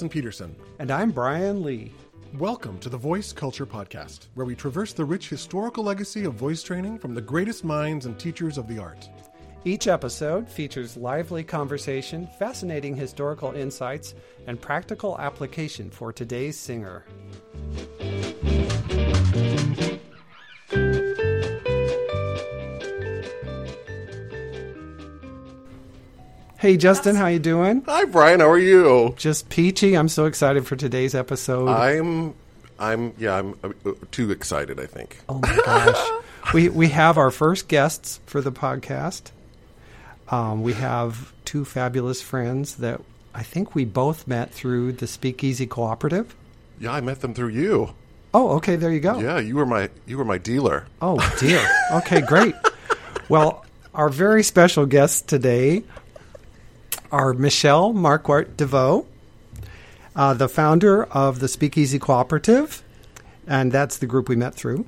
Justin Peterson. And I'm Brian Lee. Welcome to the Voice Culture Podcast, where we traverse the rich historical legacy of voice training from the greatest minds and teachers of the art. Each episode features lively conversation, fascinating historical insights, and practical application for today's singer. Hey Justin, how you doing? Hi Brian, how are you? Just peachy. I'm so excited for today's episode. I'm I'm yeah, I'm uh, too excited, I think. oh my gosh. we we have our first guests for the podcast. Um, we have two fabulous friends that I think we both met through the Speakeasy Cooperative. Yeah, I met them through you. Oh, okay, there you go. Yeah, you were my you were my dealer. Oh dear. Okay, great. Well, our very special guests today are Michelle Markwart Deveaux, uh, the founder of the Speakeasy Cooperative, and that's the group we met through.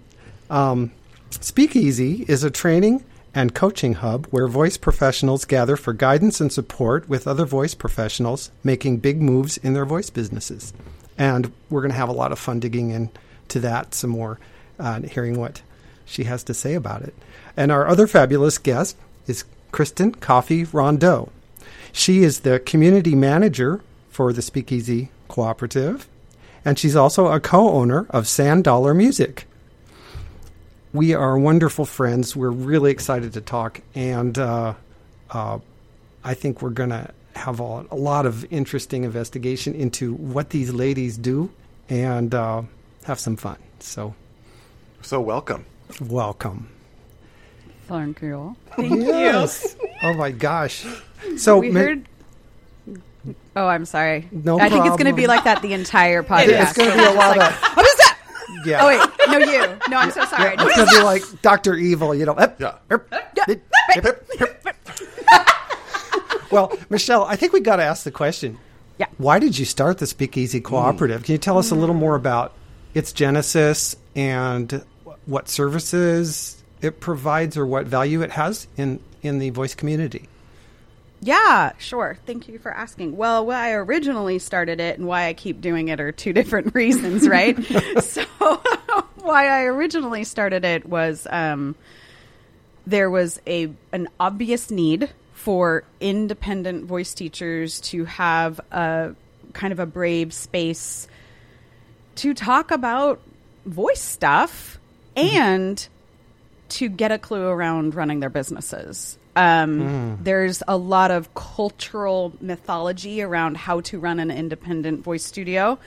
Um, Speakeasy is a training and coaching hub where voice professionals gather for guidance and support with other voice professionals making big moves in their voice businesses. And we're going to have a lot of fun digging into that some more, uh, hearing what she has to say about it. And our other fabulous guest is Christin Coffee Rondeau. She is the community manager for the Speakeasy Cooperative, and she's also a co owner of Sand Dollar Music. We are wonderful friends. We're really excited to talk, and uh, uh, I think we're going to have a, a, lot of interesting investigation into what these ladies do and uh, have some fun. So, so welcome. Welcome. Thank you. Thank yes. you. oh my gosh. So we heard. Oh, I'm sorry. No, I think it's going to be like that the entire podcast. It's going to be a lot like, of. What is that? Yeah. Oh wait, no, you. No, I'm so sorry. Yeah, it's going to be like Doctor Evil. You know. Yeah. well, Michelle, I think we got to ask the question. Yeah. Why did you start the Speakeasy Cooperative? Mm. Can you tell us a little more about its genesis and what services it provides or what value it has in in the voice community? Yeah, sure. Thank you for asking. Well, why I originally started it and why I keep doing it are two different reasons, right? so, why I originally started it was um, there was a an obvious need for independent voice teachers to have a kind of a brave space to talk about voice stuff and to get a clue around running their businesses. Um, mm. There's a lot of cultural mythology around how to run an independent voice studio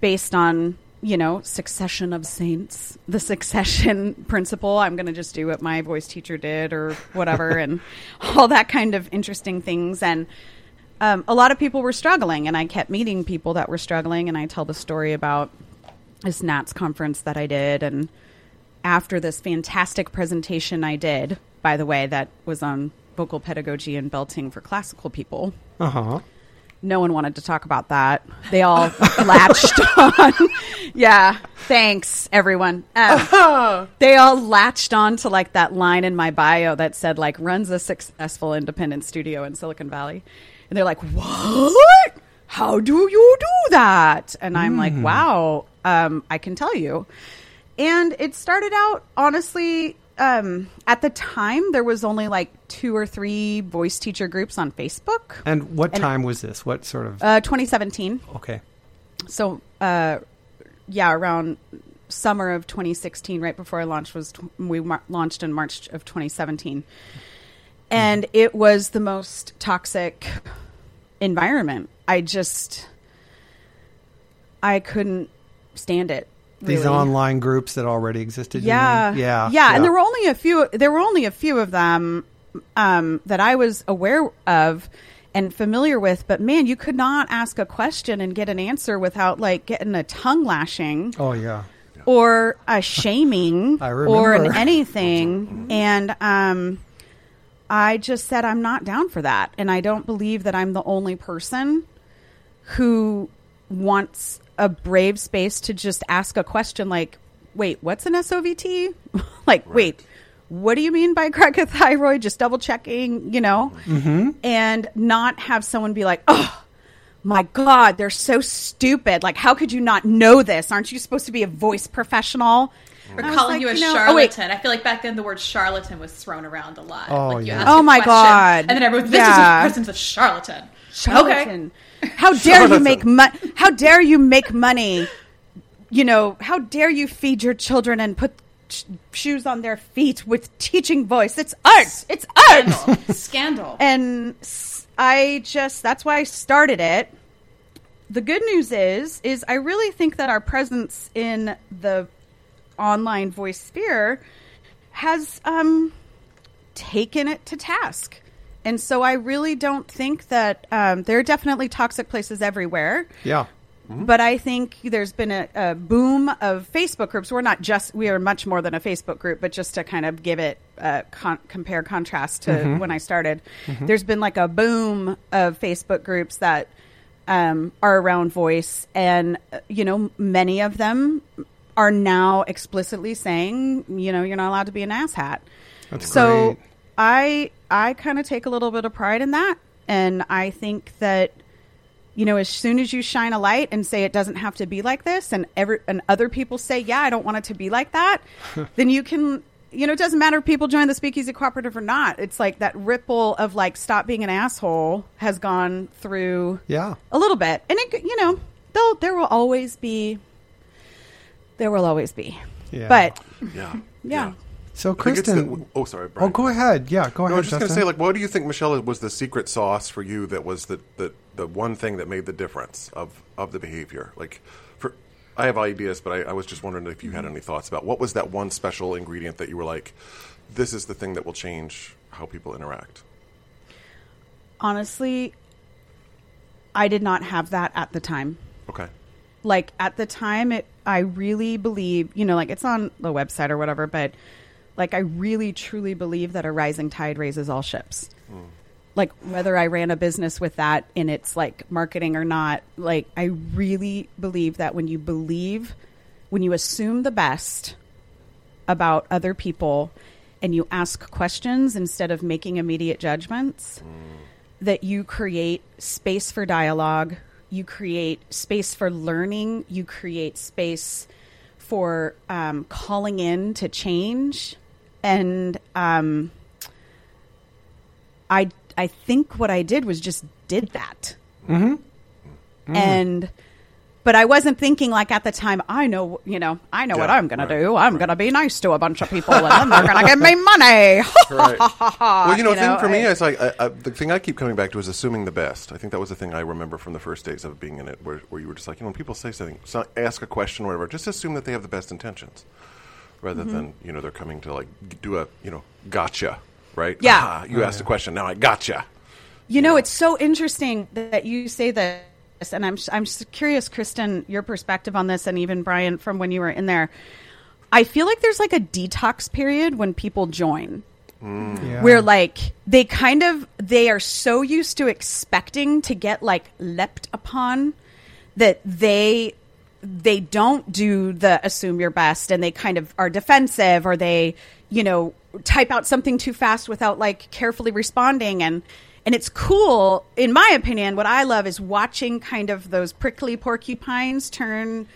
based on, you know, succession of saints, the succession principle. I'm going to just do what my voice teacher did or whatever, and all that kind of interesting things. And um, a lot of people were struggling, and I kept meeting people that were struggling. And I tell the story about this NATS conference that I did. And after this fantastic presentation I did, by the way, that was on vocal pedagogy and belting for classical people. Uh huh. No one wanted to talk about that. They all latched on. yeah, thanks everyone. Um, they all latched on to like that line in my bio that said like runs a successful independent studio in Silicon Valley, and they're like, "What? How do you do that?" And I'm mm. like, "Wow, um, I can tell you." And it started out honestly um, at the time there was only like two or three voice teacher groups on Facebook. And what and time was this? What sort of? Uh, 2017. Okay. So, uh, yeah, around summer of 2016, right before I launched, was t- we mar- launched in March of 2017, and mm. it was the most toxic environment. I just, I couldn't stand it. Really. These online groups that already existed. Yeah. yeah, yeah, yeah, and there were only a few. There were only a few of them um, that I was aware of and familiar with. But man, you could not ask a question and get an answer without like getting a tongue lashing. Oh yeah. Or a shaming, or an anything, and um, I just said I'm not down for that, and I don't believe that I'm the only person who wants a brave space to just ask a question like, wait, what's an SOVT? like, right. wait, what do you mean by cricothyroid? Just double checking, you know, mm-hmm. and not have someone be like, oh, my God, they're so stupid. Like, how could you not know this? Aren't you supposed to be a voice professional? Or I calling like, you a you know- oh, charlatan. wait. I feel like back then the word charlatan was thrown around a lot. Oh, like you yeah. ask Oh, a my question, God. And then everyone, this Yeah. is a person's a charlatan. charlatan. How dare you make money? How dare you make money? You know, how dare you feed your children and put sh- shoes on their feet with teaching voice? It's art. It's art. Scandal. Scandal. and I just that's why I started it. The good news is is I really think that our presence in the online voice sphere has um, taken it to task. And so I really don't think that um, there are definitely toxic places everywhere. Yeah. But I think there's been a, a boom of Facebook groups. We're not just we are much more than a Facebook group, but just to kind of give it a con- compare contrast to when I started, there's been like a boom of Facebook groups that um, are around voice, and you know many of them are now explicitly saying, you know, you're not allowed to be an asshat. That's so great. I I kind of take a little bit of pride in that, and I think that you know as soon as you shine a light and say it doesn't have to be like this, and every and other people say yeah I don't want it to be like that, then you can. You know, it doesn't matter if people join the Speakeasy Cooperative or not. It's like that ripple of like stop being an asshole has gone through Yeah. a little bit, and it you know though there will always be there will always be, Yeah. but Yeah. yeah. So, I think it's Christin. the- oh, sorry. oh, go ahead. Yeah, go No, I was just going to say, like, what do you think, Michelle, was the secret sauce for you that was the, the, the one thing that made the difference of, of the behavior? Like, for I have ideas, but I, I was just wondering if you had mm-hmm. any thoughts about what was that one special ingredient that you were like, this is the thing that will change how people interact. honestly, I did not have that at the time. Okay. Like at the time, it I really believe, you know, like it's on the website or whatever, but like I really truly believe that a rising tide raises all ships. Like whether I ran a business with that in its like marketing or not, like I really believe that when you believe, when you assume the best about other people and you ask questions instead of making immediate judgments, that you create space for dialogue, you create space for learning, you create space for um, calling in to change, and um, I I think what I did was just did that, mm-hmm. and. But I wasn't thinking like at the time. I know, you know, I know what I'm going right, to do. I'm going to be nice to a bunch of people, and then they're going to give me money. Right. well, you know, You the thing know, for me I- is like I, I, the thing I keep coming back to is assuming the best. I think that was the thing I remember from the first days of being in it, where, where you were just like, you know, when people say something, so ask a question or whatever, just assume that they have the best intentions, rather Mm-hmm. than you know they're coming to like do a you know gotcha, right? Yeah. Aha, you asked a question, now I gotcha. You know, it's so interesting that you say this, and I'm I'm just curious, Christin, your perspective on this, and even Brian from when you were in there. I feel like there's like a detox period when people join, Yeah. where like they kind of they are so used to expecting to get like leapt upon that they they don't do the assume your best and they kind of are defensive or they you know type out something too fast without like carefully responding and and it's cool in my opinion what i love is watching kind of those prickly porcupines turn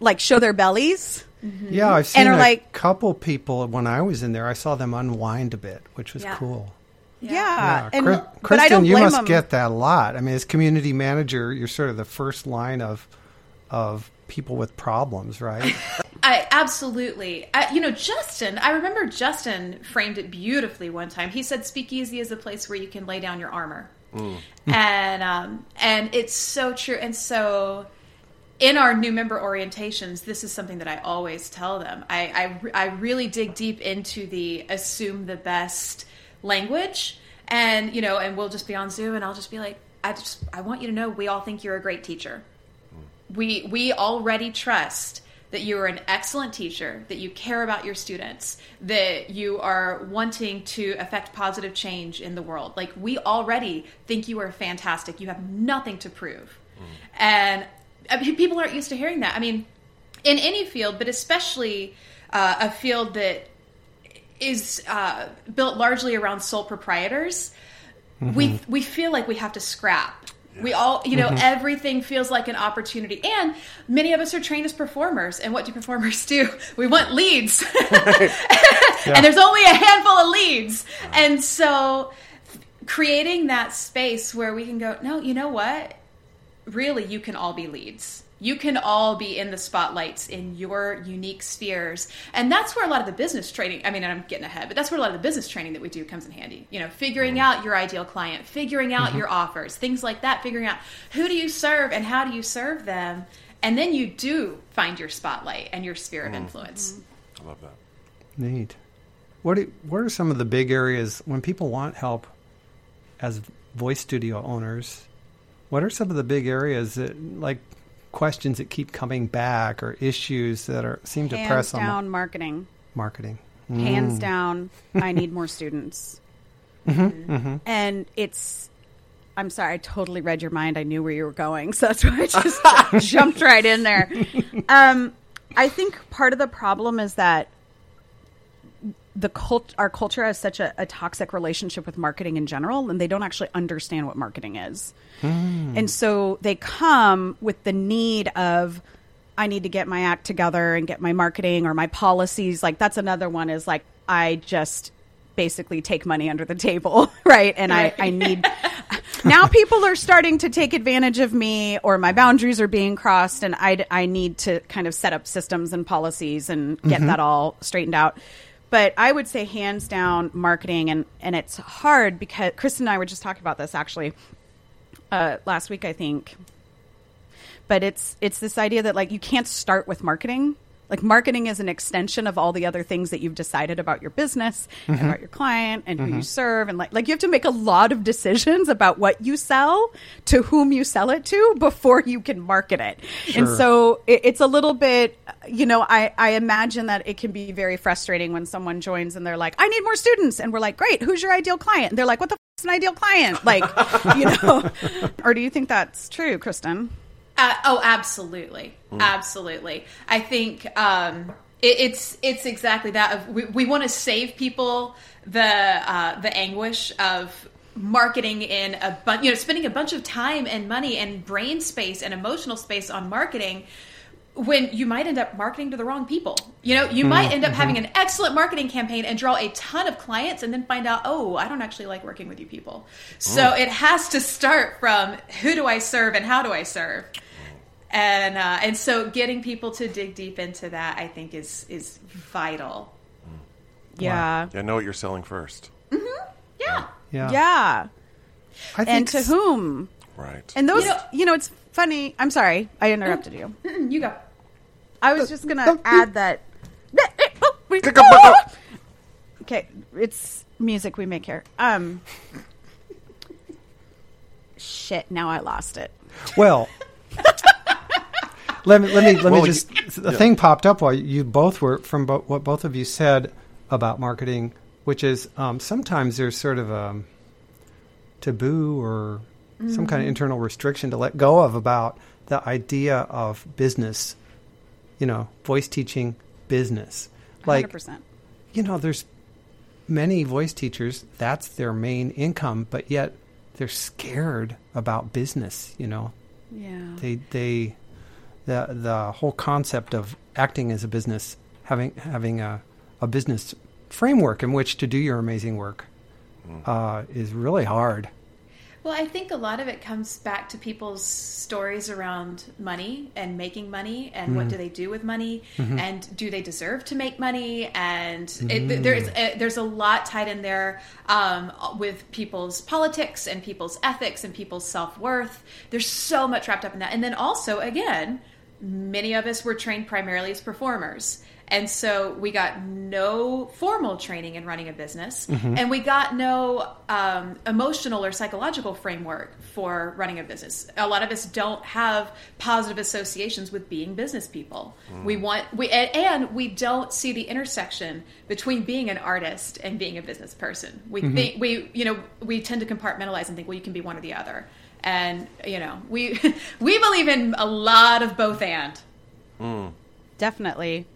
like show their bellies mm-hmm. Yeah, I've seen are a like- couple people when I was in there. I saw them unwind a bit, which was Yeah. cool. yeah, Yeah, and Chris- but i Christin, don't you must them. get that a lot. I mean, as community manager, you're sort of the first line of of people with problems, right? I absolutely. I, you know, Justin. I remember Justin framed it beautifully one time. He said, "Speakeasy is a place where you can lay down your armor," and um, and it's so true. And so, in our new member orientations, this is something that I always tell them. I I, I really dig deep into the assume the best language, and you know, and we'll just be on Zoom, and I'll just be like, I just I want you to know we all think you're a great teacher we we already trust that you are an excellent teacher that you care about your students that you are wanting to affect positive change in the world. Like we already think you are fantastic. You have nothing to prove. And I mean, people aren't used to hearing that. I mean in any field but especially uh, a field that is uh, built largely around sole proprietors we we feel like we have to scrap We all, you know, mm-hmm. everything feels like an opportunity. And many of us are trained as performers. And what do performers do? We want leads. and there's only a handful of leads. And so creating that space where we can go, no, you know what? Really, you can all be leads. You can all be in the spotlights in your unique spheres. And that's where a lot of the business training, I mean, I'm getting ahead, but that's where a lot of the business training that we do comes in handy. You know, figuring mm-hmm. out your ideal client, figuring out mm-hmm. your offers, things like that, figuring out who do you serve and how do you serve them. And then you do find your spotlight and your sphere of mm-hmm. influence. I love that. Neat. What are, what are some of the big areas when people want help as voice studio owners? What are some of the big areas that like questions that keep coming back or issues that are seem to Hands press on down, marketing. marketing? Hands mm. down, I need more students. Mm-hmm, mm-hmm. And it's, I'm sorry, I totally read your mind. I knew where you were going. So that's why I just jumped right in there. Um, I think part of the problem is that the cult, our culture has such a, a toxic relationship with marketing in general, and they don't actually understand what marketing is. Hmm. And so they come with the need of, I need to get my act together and get my marketing or my policies. Like that's another one is like, I just basically take money under the table, right? And I, I need, now people are starting to take advantage of me or my boundaries are being crossed and I, I need to kind of set up systems and policies and get mm-hmm. that all straightened out. But I would say hands down marketing and, and it's hard because Christin and I were just talking about this actually uh, last week, I think. But it's it's this idea that like you can't start with marketing. Like marketing is an extension of all the other things that you've decided about your business and mm-hmm. about your client and who you mm-hmm. serve and like like you have to make a lot of decisions about what you sell to whom you sell it to before you can market it. And so it, it's a little bit you know I I imagine that it can be very frustrating when someone joins and they're like I need more students. And we're like great who's your ideal client? And they're like what the f- is an ideal client? Like you know? Or do you think that's true Christin? Uh, oh, absolutely, absolutely. I think um, it, it's it's exactly that. Of we, we want to save people the uh, the anguish of marketing in a bunch, you know, spending a bunch of time and money and brain space and emotional space on marketing. When you might end up marketing to the wrong people, you know, you might end up having an excellent marketing campaign and draw a ton of clients, and then find out, oh, I don't actually like working with you people. So it has to start from who do I serve and how do I serve and uh, and so getting people to dig deep into that I think is is vital. Yeah. Yeah, know what you're selling first. Yeah. Yeah. Yeah. I think And to s- whom? Right. And those, You you know- know, it's funny. I'm sorry, I interrupted you. You go. I was just gonna add that. Okay, it's music we make here. Um, shit. Now I lost it. Well, let me let me let Well, me you- just. The thing popped up while you both were from bo- what both of you said about marketing, which is um, sometimes there's sort of a taboo or some kind of internal restriction to let go of about the idea of business. You know, voice teaching business. Like 100%. you know, there's many voice teachers, that's their main income, but yet they're scared about business, you know. Yeah. They they the the whole concept of acting as a business, having having a, a business framework in which to do your amazing work uh, is really hard. Well, I think a lot of it comes back to people's stories around money and making money and what do they do with money and do they deserve to make money? And it, there's a, there's a lot tied in there um, with people's politics and people's ethics and people's self worth. There's so much wrapped up in that, and then also again, many of us were trained primarily as performers. And so we got no formal training in running a business, mm-hmm. and we got no um, emotional or psychological framework for running a business. A lot of us don't have positive associations with being business people. Mm. We want we and, and we don't see the intersection between being an artist and being a business person. We mm-hmm. think we you know we tend to compartmentalize and think well you can be one or the other. And you know we we believe in a lot of both and. Definitely.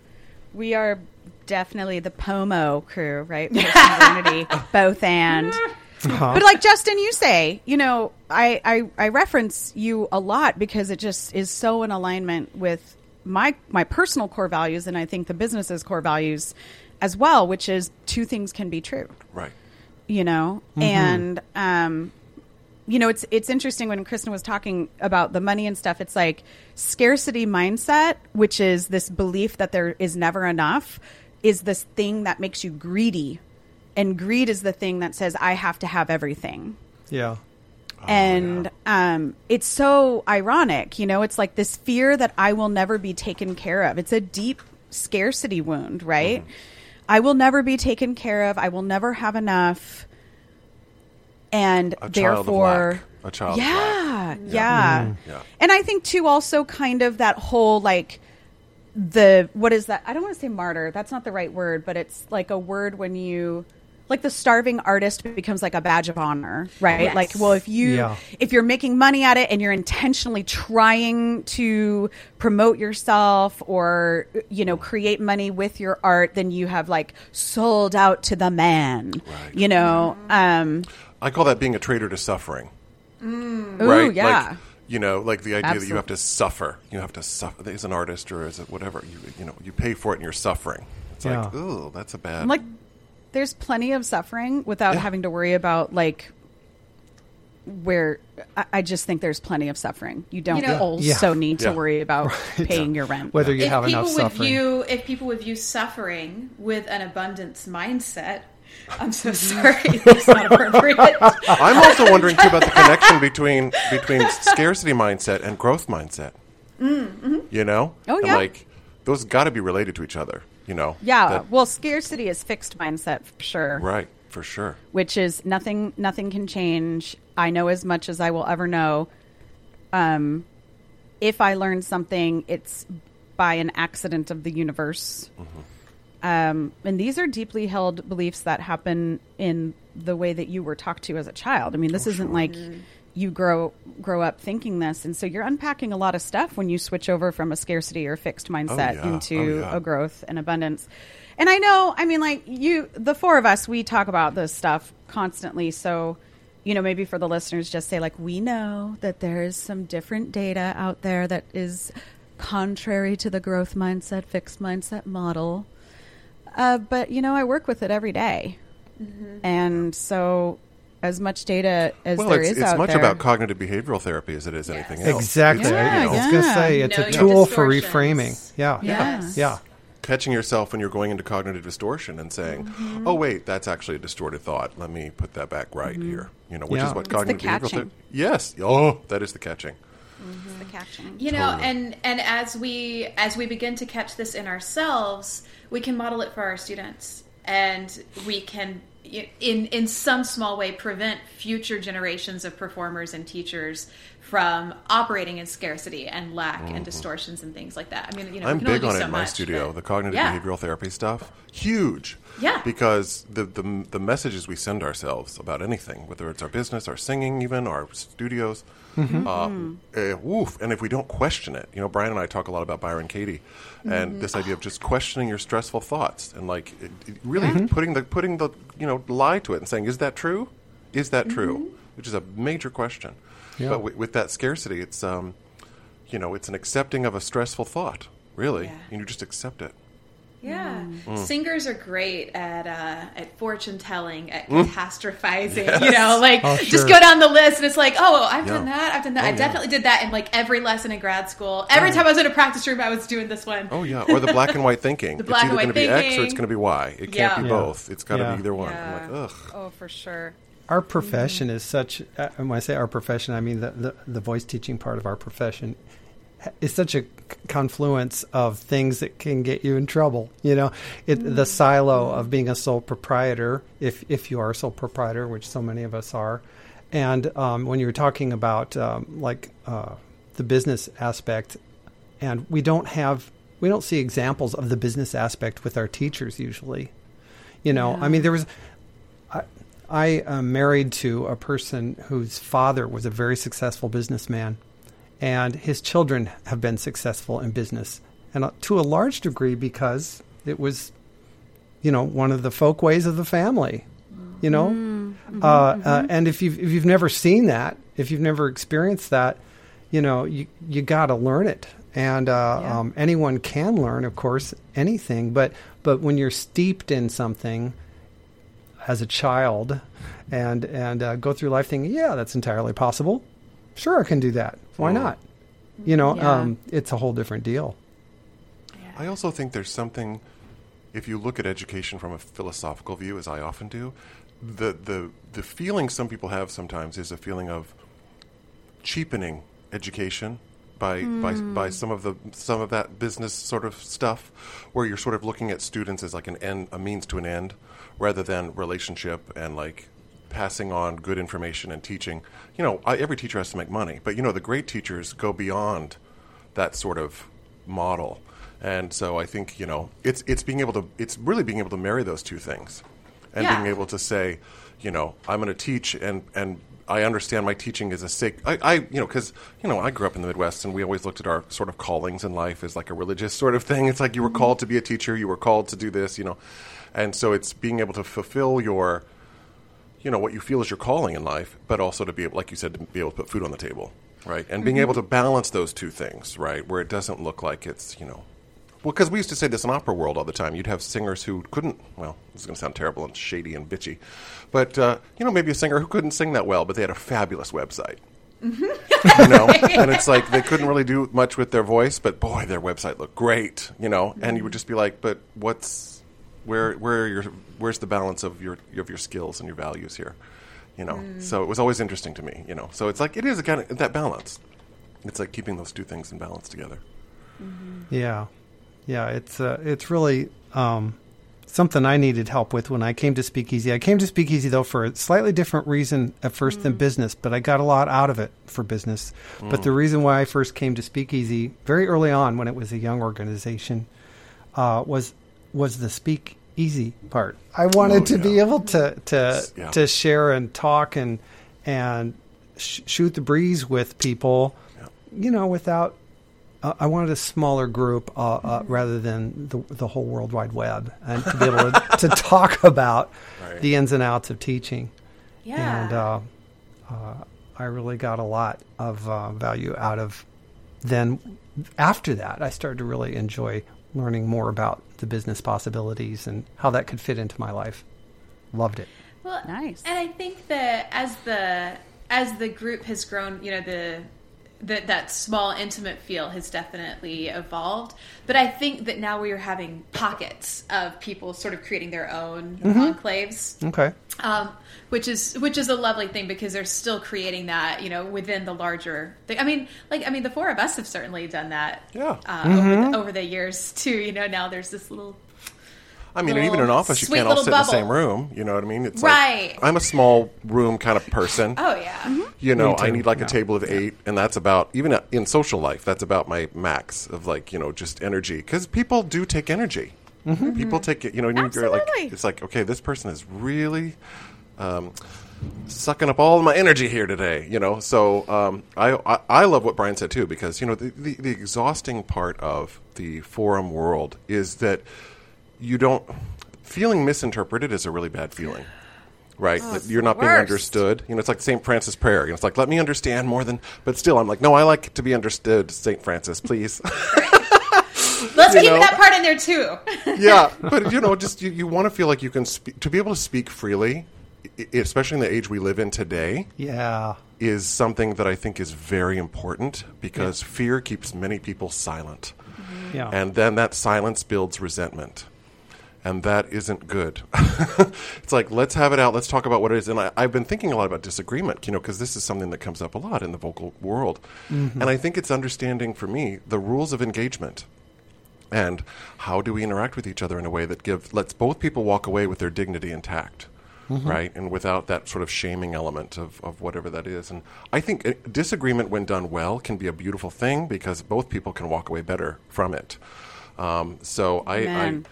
We are definitely the Pomo crew, right? Personality, both and. Uh-huh. But like Justin, you say, you know, I, I I reference you a lot because it just is so in alignment with my my personal core values, and I think the business's core values as well, which is two things can be true Right. you know and um you know it's it's interesting when christin was talking about the money and stuff it's like scarcity mindset which is this belief that there is never enough is this thing that makes you greedy and greed is the thing that says i have to have everything Yeah. and um, it's so ironic, you know. It's like this fear that I will never be taken care of. It's a deep scarcity wound, right? I will never be taken care of. I will never have enough, and A child of therefore. A child of lack. yeah, yeah, Yeah. And I think too, also kind of that whole like the what is that? I don't want to say martyr. That's not the right word, but it's like a word when you like the starving artist becomes like a badge of honor, right? Yes. Like, well, if you Yeah. if you're making money at it and you're intentionally trying to promote yourself or you know create money with your art, then you have like sold out to the man, Right. you know. Um, I call that being a traitor to suffering. Mm. Ooh, right? yeah. Like, you know, like the idea that you have to suffer. You have to suffer as an artist or as a whatever. You you know, you pay for it and you're suffering. It's like, Yeah. ooh, that's a bad. I'm like, there's plenty of suffering without Yeah. having to worry about like where I, I just think there's plenty of suffering. You don't You know- also Yeah. need to Yeah. worry about paying your rent. Whether you if have people enough would suffering. view if people would view suffering with an abundance mindset, I'm so sorry, that's not appropriate. I'm also wondering too about the connection between between scarcity mindset and growth mindset. Mm, mm-hmm. You know, Oh, And, yeah. like those got to be related to each other. You know, yeah, That- well, scarcity is fixed mindset for sure. right for sure. which is nothing nothing can change i know as much as i will ever know um if i learn something it's by an accident of the universe mm-hmm. Um and these are deeply held beliefs that happen in the way that you were talked to as a child i mean this isn't like you grow grow up thinking this and so you're unpacking a lot of stuff when you switch over from a scarcity or fixed mindset yeah. into Oh, yeah. a growth and abundance. And I know, I mean, like you, the four of us, we talk about this stuff constantly. So, you know, maybe for the listeners, just say, like, we know that there is some different data out there that is contrary to the growth mindset, fixed mindset model. Uh, but, you know, I work with it every day. And so, as much data as Well, there it's, is it's out much there. about cognitive behavioral therapy as it is anything else. Exactly. It's, Yeah, you know, I was going to say it's Know a tool for reframing. Yeah. Yes. Yeah. catching yourself when you're going into cognitive distortion and saying, Mm-hmm. "Oh, wait, that's actually a distorted thought. Let me put that back right here." You know, which Yeah. is what Mm-hmm. It's the cognitive behavioral catching. therapy. Yes. Oh, that is the catching. The catching. you know Totally. and and as we as we begin to catch this in ourselves we can model it for our students and we can in in some small way prevent future generations of performers and teachers from operating in scarcity and lack and distortions and things like that i mean you know Mm-hmm. I'm can only big do on it so in my much, studio. but- The cognitive yeah. behavioral therapy stuff, huge. Yeah. Because the, the the messages we send ourselves about anything, whether it's our business, our singing, even our studios, Mm-hmm. uh, eh, woof. And if we don't question it, you know, Brian and I talk a lot about Byron Katie, Mm-hmm. and this idea of just questioning your stressful thoughts and like it, it really Mm-hmm. putting the putting the you know lie to it and saying, is that true? Is that Mm-hmm. true? Which is a major question. Yeah. But with, with that scarcity, it's um, you know, it's an accepting of a stressful thought, really, Yeah. and you just accept it. Yeah, Mm. singers are great at uh, at fortune telling, at Mm. catastrophizing. You know, like Oh, just go down the list, and it's like, oh, I've Yeah. done that. I've done that. Oh, I yeah. definitely did that in like every lesson in grad school. Every time I was in a practice room, I was doing this one. Oh yeah, or the black and white thinking. The black it's either and going to white be X or it's going to be Y. It can't be Yeah. both. It's got to Yeah. be either one. Yeah. I'm like, ugh. Oh, for sure. Our profession is such. Uh, when I say our profession, I mean the, the the voice teaching part of our profession is such a confluence of things that can get you in trouble. You know, it, the silo of being a sole proprietor, if if you are a sole proprietor, which so many of us are, and um, when you're talking about um, like uh, the business aspect, and we don't have we don't see examples of the business aspect with our teachers usually. You know, I mean, there was I, I am married to a person whose father was a very successful businessman, and his children have been successful in business, and uh, to a large degree because it was, you know, one of the folk ways of the family. You know, Uh, uh, and if you've if you've never seen that, if you've never experienced that, you know you you got to learn it. And uh, Yeah. um, anyone can learn, of course, anything. But but when you're steeped in something as a child, and and uh, go through life thinking, yeah, that's entirely possible. Sure, I can do that. Why not? You know, Yeah. um, it's a whole different deal. I also think there's something, if you look at education from a philosophical view, as I often do, the, the, the feeling some people have sometimes is a feeling of cheapening education by, by, by some of the some of that business sort of stuff, where you're sort of looking at students as like an end, a means to an end, rather than relationship and like passing on good information and teaching. You know, I, every teacher has to make money, but you know the great teachers go beyond that sort of model. And so I think you know it's it's being able to it's really being able to marry those two things, and Yeah. being able to say, you know, I'm going to teach and and I understand my teaching is a sick. I, I you know because you know I grew up in the Midwest and we always looked at our sort of callings in life as like a religious sort of thing. It's like you were mm-hmm. called to be a teacher, you were called to do this, you know, and so it's being able to fulfill your you know what you feel is your calling in life, but also to be able, like you said, to be able to put food on the table, right? And being mm-hmm. able to balance those two things, right, where it doesn't look like it's you know, well, because we used to say this in opera world all the time. You'd have singers who couldn't. Well, this is going to sound terrible and shady and bitchy, but uh, you know, maybe a singer who couldn't sing that well, but they had a fabulous website. Mm-hmm. you know, and it's like they couldn't really do much with their voice, but boy, their website looked great. You know, and you would mm-hmm. just be like, but what's where where are your where's the balance of your of your skills and your values here? You know, so it was always interesting to me. You know, so it's like it is a kind of that balance. It's like keeping those two things in balance together. Yeah, yeah. It's uh, it's really um, something I needed help with when I came to Speakeasy. I came to Speakeasy though for a slightly different reason at first than business, but I got a lot out of it for business. But the reason why I first came to Speakeasy very early on, when it was a young organization, uh, was was the speak easy part. I wanted Oh, to be able to to Yeah. to share and talk and and sh- shoot the breeze with people, you know, without. Uh, I wanted a smaller group uh, uh, rather than the, the whole World Wide Web, and to be able to, to talk about Right. the ins and outs of teaching. Yeah. And uh, uh, I really got a lot of uh, value out of. Then after that, I started to really enjoy learning more about the business possibilities and how that could fit into my life. Loved it. Well, Nice. And I think that as the as the group has grown, you know, the that that small intimate feel has definitely evolved. But I think that now we are having pockets of people sort of creating their own mm-hmm. enclaves. Okay. Um, which is which is a lovely thing because they're still creating that you know within the larger thing. I mean, like I mean, the four of us have certainly done that. Yeah. Uh, over, the, over the years too. You know, now there's this little I mean, Little even in office, you can't all little sit in the same room. You know what I mean? It's Right. Like, I'm a small room kind of person. oh yeah. You know, I need like yeah. a table of eight, and that's about even in social life. That's about my max of like you know just energy because people do take energy. People take it. You know, you're like Absolutely. it's like okay, this person is really. Um, sucking up all my energy here today, you know. So um, I, I I love what Brian said too because you know the, the the exhausting part of the forum world is that you don't feeling misinterpreted is a really bad feeling. Right, That you're not being worst. understood. You know, it's like St. Francis prayer. You know, it's like let me understand more than, but still, I'm like, no, I like to be understood, St. Francis, please. Let's keep know? that part in there too. yeah, but you know, just you, you want to feel like you can speak, to be able to speak freely, i- i- especially in the age we live in today, Yeah. is something that I think is very important because fear keeps many people silent. Mm-hmm. Yeah. And then that silence builds resentment. And that isn't good. it's like, let's have it out. Let's talk about what it is. And I, I've been thinking a lot about disagreement, you know, because this is something that comes up a lot in the vocal world. Mm-hmm. And I think it's understanding for me the rules of engagement and how do we interact with each other in a way that give lets both people walk away with their dignity intact right? And without that sort of shaming element of, of whatever that is. And i think uh, disagreement when done well can be a beautiful thing because both people can walk away better from it. Um, so I, I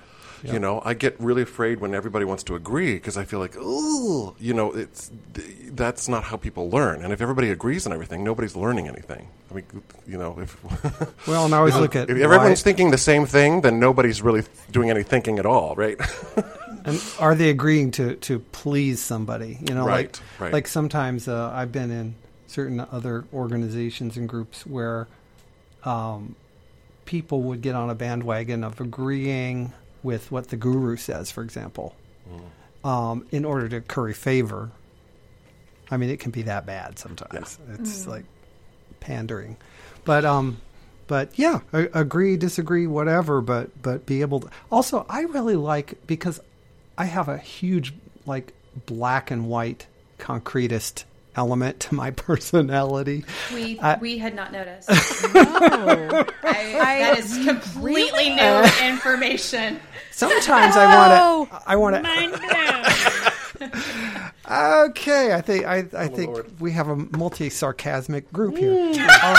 Amen. you know i get really afraid when everybody wants to agree because i feel like oh you know it's that's not how people learn and if everybody agrees on everything nobody's learning anything i mean you know if Well, and I always look at if why- everyone's thinking the same thing, then nobody's really doing any thinking at all, right? And are they agreeing to, to please somebody? You know, Right, like right. like sometimes uh, I've been in certain other organizations and groups where um, people would get on a bandwagon of agreeing with what the guru says, for example, um, in order to curry favor. I mean, it can be that bad sometimes. It's like pandering, but um, but yeah, a- agree, disagree, whatever. But but be able to. Also, I really like because I have a huge like black and white concretist element to my personality. We I- we had not noticed. Oh. I, that is completely new information. Sometimes I want to. I want to. Okay, I think I, I think Lord. we have a multi sarcasmic group here. Um,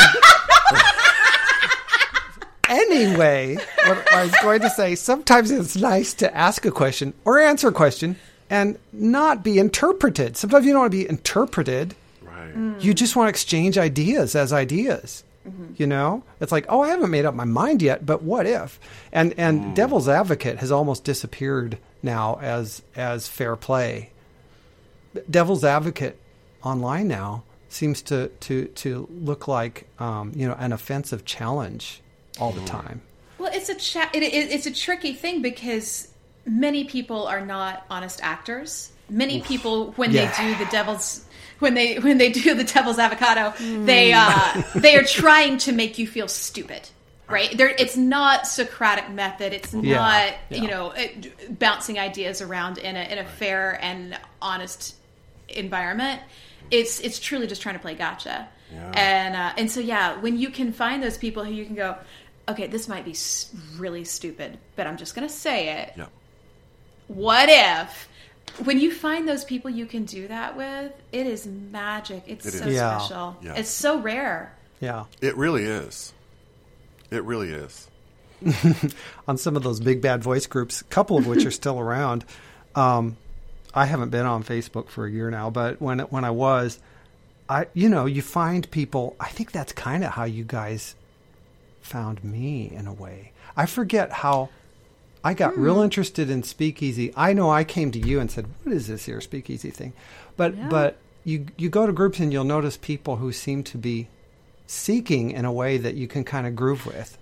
anyway, what I was going to say, sometimes it's nice to ask a question or answer a question and not be interpreted. Sometimes you don't want to be interpreted. Right. Mm. You just want to exchange ideas as ideas. Mm-hmm. You know, it's like, oh, I haven't made up my mind yet, but what if? And and mm. devil's advocate has almost disappeared now as as fair play. Devil's advocate online now seems to to to look like um, you know an offensive challenge all the mm. time. Well, it's a cha- it, it, it's a tricky thing because many people are not honest actors. Many people, when Yeah. they do the devil's when they when they do the devil's avocado, they uh, they are trying to make you feel stupid. Right? There, it's not Socratic method. It's not Yeah. you know it, bouncing ideas around in a in a fair and honest environment. It's it's truly just trying to play gotcha. Yeah. And uh, and so yeah, when you can find those people who you can go, okay, this might be really stupid, but I'm just gonna say it. Yeah. What if? When you find those people you can do that with, it is magic. It's It so is. Yeah. special. Yeah. It's so rare. Yeah, It really is. It really is. on some of those big bad voice groups, a couple of which are still around. Um, I haven't been on Facebook for a year now, but when when I was, I you know you find people. I think that's kind of how you guys found me in a way. I forget how I got real hmm. interested in speakeasy. I know I came to you and said, "What is this here speakeasy thing?" But but you you go to groups and you'll notice people who seem to be seeking in a way that you can kind of groove with.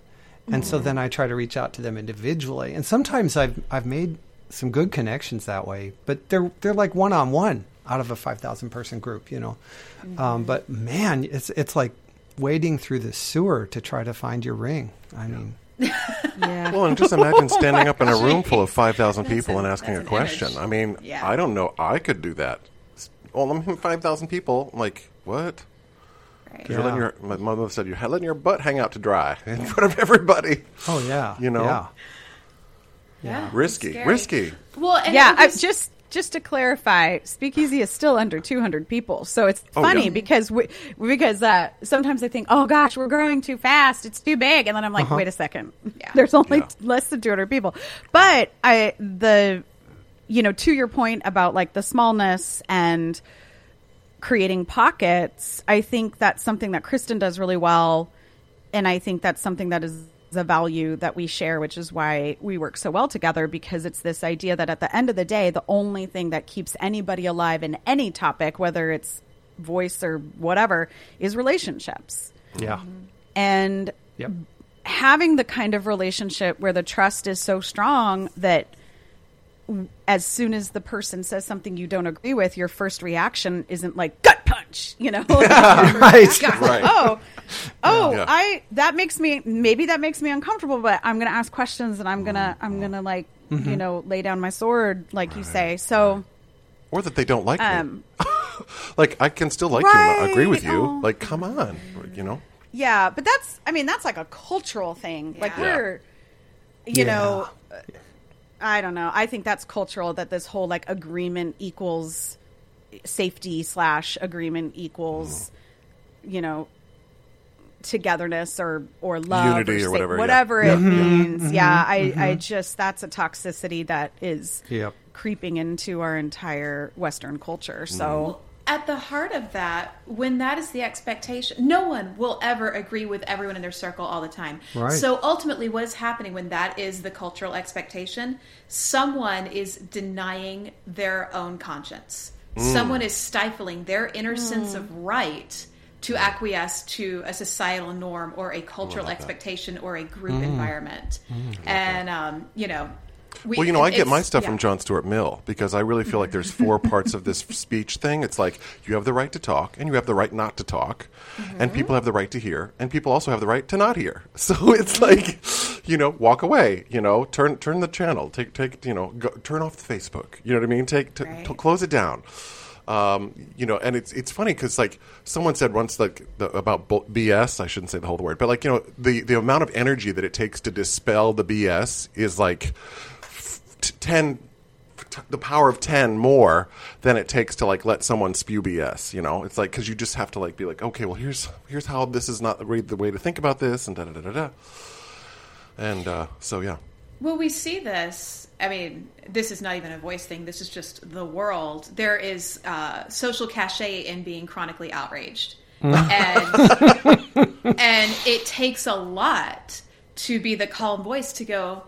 And so hmm. then I try to reach out to them individually. And sometimes I've I've made some good connections that way, but they're they're like one on one out of a five thousand person group, you know. Um, mm-hmm. but man, it's it's like wading through the sewer to try to find your ring. I mean, Yeah. Well, and just imagine standing up in a room full of 5,000 people an- and asking a question. image. I mean, Yeah. I don't know. I could do that. Well, I'm 5,000 people. I'm like, what? Right. You're letting Yeah. your, my mother said, you're letting your butt hang out to dry in front of everybody. oh yeah, You know? yeah. Yeah. Risky. Risky. Well, and yeah, it I, was- just just to clarify, Speakeasy is still under 200 people, so it's Oh, funny yeah. because we, because uh, sometimes I think, oh gosh, we're growing too fast, it's too big, and then I'm like, wait a second, Yeah. there's only Yeah. less than 200 people. But I the you know to your point about like the smallness and creating pockets, I think that's something that Christin does really well. And I think that's something that is a value that we share, which is why we work so well together because it's this idea that at the end of the day, the only thing that keeps anybody alive in any topic, whether it's voice or whatever, is relationships. Yeah. And Yep. having the kind of relationship where the trust is so strong that as soon as the person says something you don't agree with, your first reaction isn't like gut punch, you know? right. Right. oh, oh, Yeah. I that makes me maybe that makes me uncomfortable, but I'm gonna ask questions and I'm gonna I'm mm-hmm. gonna like mm-hmm. you know lay down my sword, like you say. So Or that they don't like um, me. Like, I can still like you and agree with you. Oh. Like, come on. You know? yeah, but that's I mean that's like a cultural thing. Like we're you Yeah. know I don't know. I think that's cultural that this whole like agreement equals safety slash agreement equals mm. you know togetherness or or love Unity or sa- whatever, yeah. whatever it means. Mm-hmm. Yeah, I Mm-hmm. I just that's a toxicity that is Yep. creeping into our entire Western culture. So mm-hmm. at the heart of that, when that is the expectation, no one will ever agree with everyone in their circle all the time. Right. So ultimately, what is happening when that is the cultural expectation? Someone is denying their own conscience. Mm. Someone is stifling their inner sense mm. of right to acquiesce to a societal norm or a cultural expectation or a group environment. and, um, you know, we, Well, you know, I get my stuff yeah. from John Stuart Mill because I really feel like there's four parts of this speech thing. It's like you have the right to talk, and you have the right not to talk, Mm-hmm. and people have the right to hear, and people also have the right to not hear. So it's like, you know, walk away. You know, turn turn the channel, take take you know, go, turn off the Facebook. You know what I mean? Take t- Right. t- close it down. Um, you know, and it's it's funny because like someone said once like the, about BS. I shouldn't say the whole word, but like you know the the amount of energy that it takes to dispel the BS is like t- 10 t- the power of 10 more than it takes to like let someone spew bs you know it's like because you just have to like be like okay well here's here's how this is not the way- the way to think about this and da da da da da and uh, so yeah Well, we see this. I mean, this is not even a voice thing. This is just the world. There is uh, social cachet in being chronically outraged, mm. and and it takes a lot to be the calm voice to go.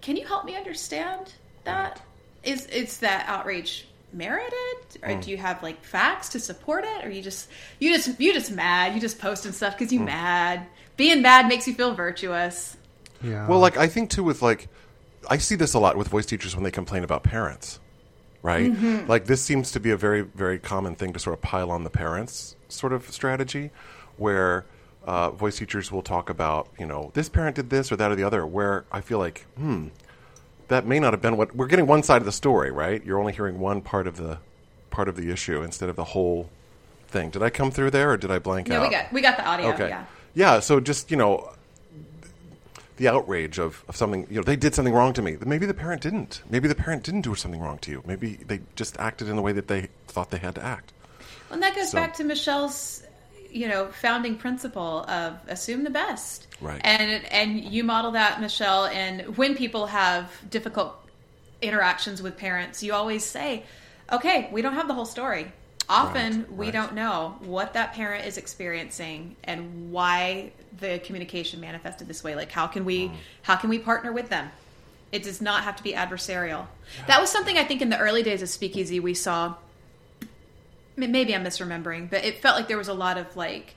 Can you help me understand that? Is is that outrage merited, or mm. do you have like facts to support it, or you just you just you just mad? You just posting stuff because you mm. mad. Being mad makes you feel virtuous. Yeah. well like i think too with like i see this a lot with voice teachers when they complain about parents right like this seems to be a very very common thing to sort of pile on the parents sort of strategy where uh, voice teachers will talk about you know this parent did this or that or the other where i feel like hmm that may not have been what we're getting one side of the story right you're only hearing one part of the part of the issue instead of the whole thing did i come through there or did i blank No, out we got we got the audio. okay Yeah. yeah so just you know the outrage of, of something you know they did something wrong to me maybe the parent didn't maybe the parent didn't do something wrong to you maybe they just acted in the way that they thought they had to act Well, and that goes So- back to Michelle's, you know, founding principle of assume the best. Right. And and you model that, Michelle. And when people have difficult interactions with parents, you always say, "Okay, we don't have the whole story." Often Right, we right. don't know what that parent is experiencing and why the communication manifested this way. Like, how can we mm. how can we partner with them? It does not have to be adversarial. That was something I think in the early days of Speakeasy we saw maybe I'm misremembering, but it felt like there was a lot of like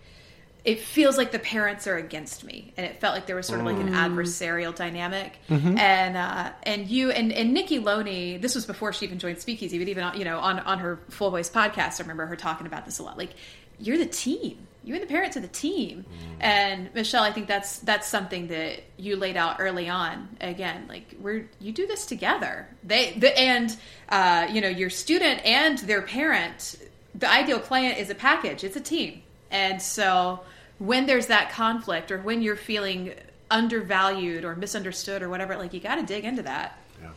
it feels like the parents are against me, and it felt like there was sort of like an adversarial dynamic. And uh, and you and, and Nikki Loney, this was before she even joined Speakeasy, but even on, you know on on her Full Voice podcast, I remember her talking about this a lot. Like you're the team. You and the parents are the team. And Michelle, I think that's that's something that you laid out early on. Again, like we're you do this together. They the, and uh, you know your student and their parent. The ideal client is a package. It's a team. And so when there's that conflict or when you're feeling undervalued or misunderstood or whatever, like you got to dig into that. Yeah.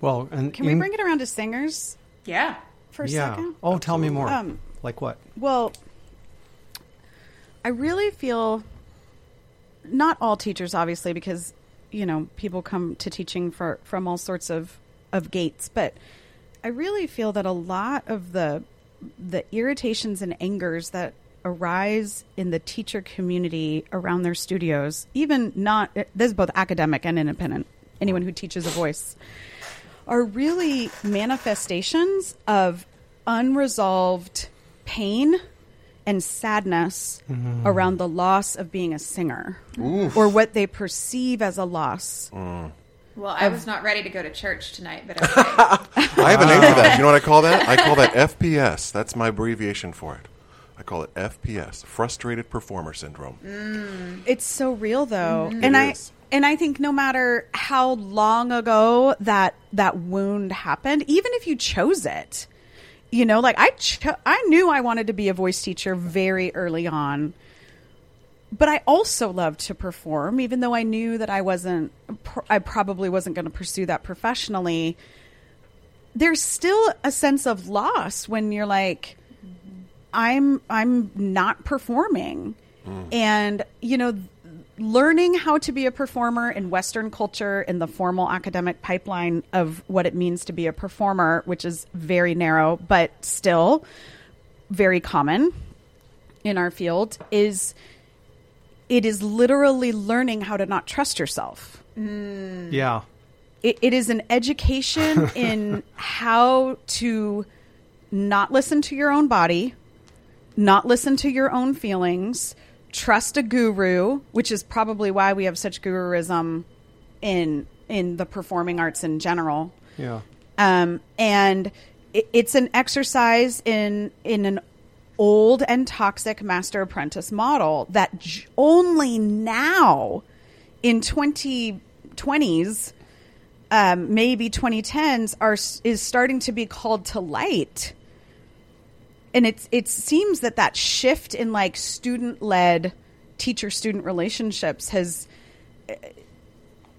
Well, and Can we in- bring it around to singers Yeah. for a yeah. second? Oh, tell me more. Um, like what? Well, I really feel not all teachers, obviously, because you know people come to teaching for from all sorts of of gates, but I really feel that a lot of the the irritations and angers that arise in the teacher community around their studios, even not this is both academic and independent, anyone who teaches a voice, are really manifestations of unresolved pain and sadness mm-hmm. around the loss of being a singer or what they perceive as a loss. Mm. Well, I was not ready to go to church tonight, but okay. I have a name for that. You know what I call that? I call that FPS. That's my abbreviation for it. I call it FPS, Frustrated Performer Syndrome. Mm. It's so real though. Mm. It And I is. and I think no matter how long ago that that wound happened, even if you chose it, you know, like I cho- I knew I wanted to be a voice teacher very early on. But I also loved to perform even though I knew that I wasn't pr- I probably wasn't going to pursue that professionally. There's still a sense of loss when you're like I'm I'm not performing. And you know learning how to be a performer in Western culture in the formal academic pipeline of what it means to be a performer, which is very narrow, but still very common in our field, is it is literally learning how to not trust yourself. Mm. Yeah. It, it is an education in how to not listen to your own body, not listen to your own feelings, trust a guru, which is probably why we have such guruism in in the performing arts in general. Yeah. Um, and it, it's an exercise in in an old and toxic master apprentice model that j- only now in 2020s um, maybe 2010s are is starting to be called to light and it's it seems that that shift in like student led teacher student relationships has eh,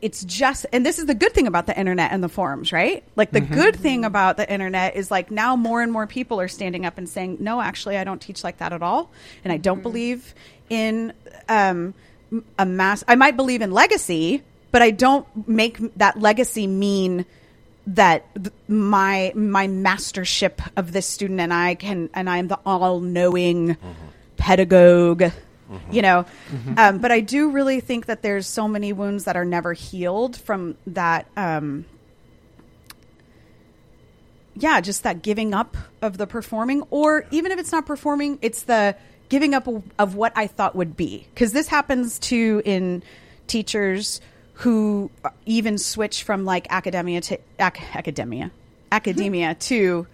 it's just and this is the good thing about the internet and the forums right? Like the mm-hmm. good thing about the internet is like now more and more people are standing up and saying no actually i don't teach like that at all and i don't mm-hmm. believe in um, a mass i might believe in legacy but i don't make that legacy mean that th- my my mastership of this student and i can and i'm the all-knowing pedagogue you know? Um, but i do really think that there's so many wounds that are never healed from that um, yeah just that giving up of the performing or even if it's not performing it's the giving up of, of what i thought would be. Because this happens too in teachers who uh, even switch from like academia to ac- academia academia mm-hmm. to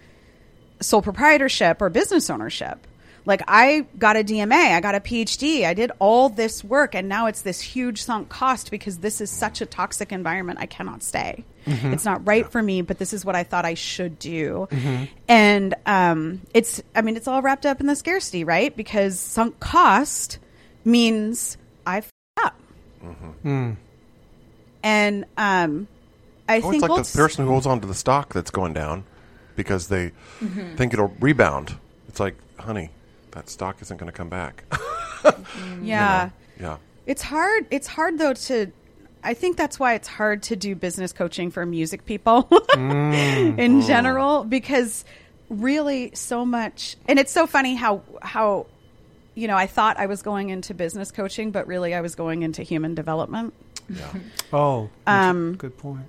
sole proprietorship or business ownership. Like I got a DMA, I got a PhD, I did all this work, and now it's this huge sunk cost because this is such a toxic environment. I cannot stay. Mm-hmm. It's not right for me, but this is what I thought I should do. Mm-hmm. And um, it's, I mean, it's all wrapped up in the scarcity, right? Because sunk cost means I f- up. Hmm. And um, I Oh, think it's like let's- the person who holds on to the stock that's going down because they mm-hmm. think it'll rebound. It's like, honey, that stock isn't going to come back. Mm-hmm. yeah. yeah. It's hard. It's hard though to. I think that's why it's hard to do business coaching for music people mm-hmm. in general because really so much and it's so funny how how you know I thought I was going into business coaching but really I was going into human development Yeah. Oh, Um, good point.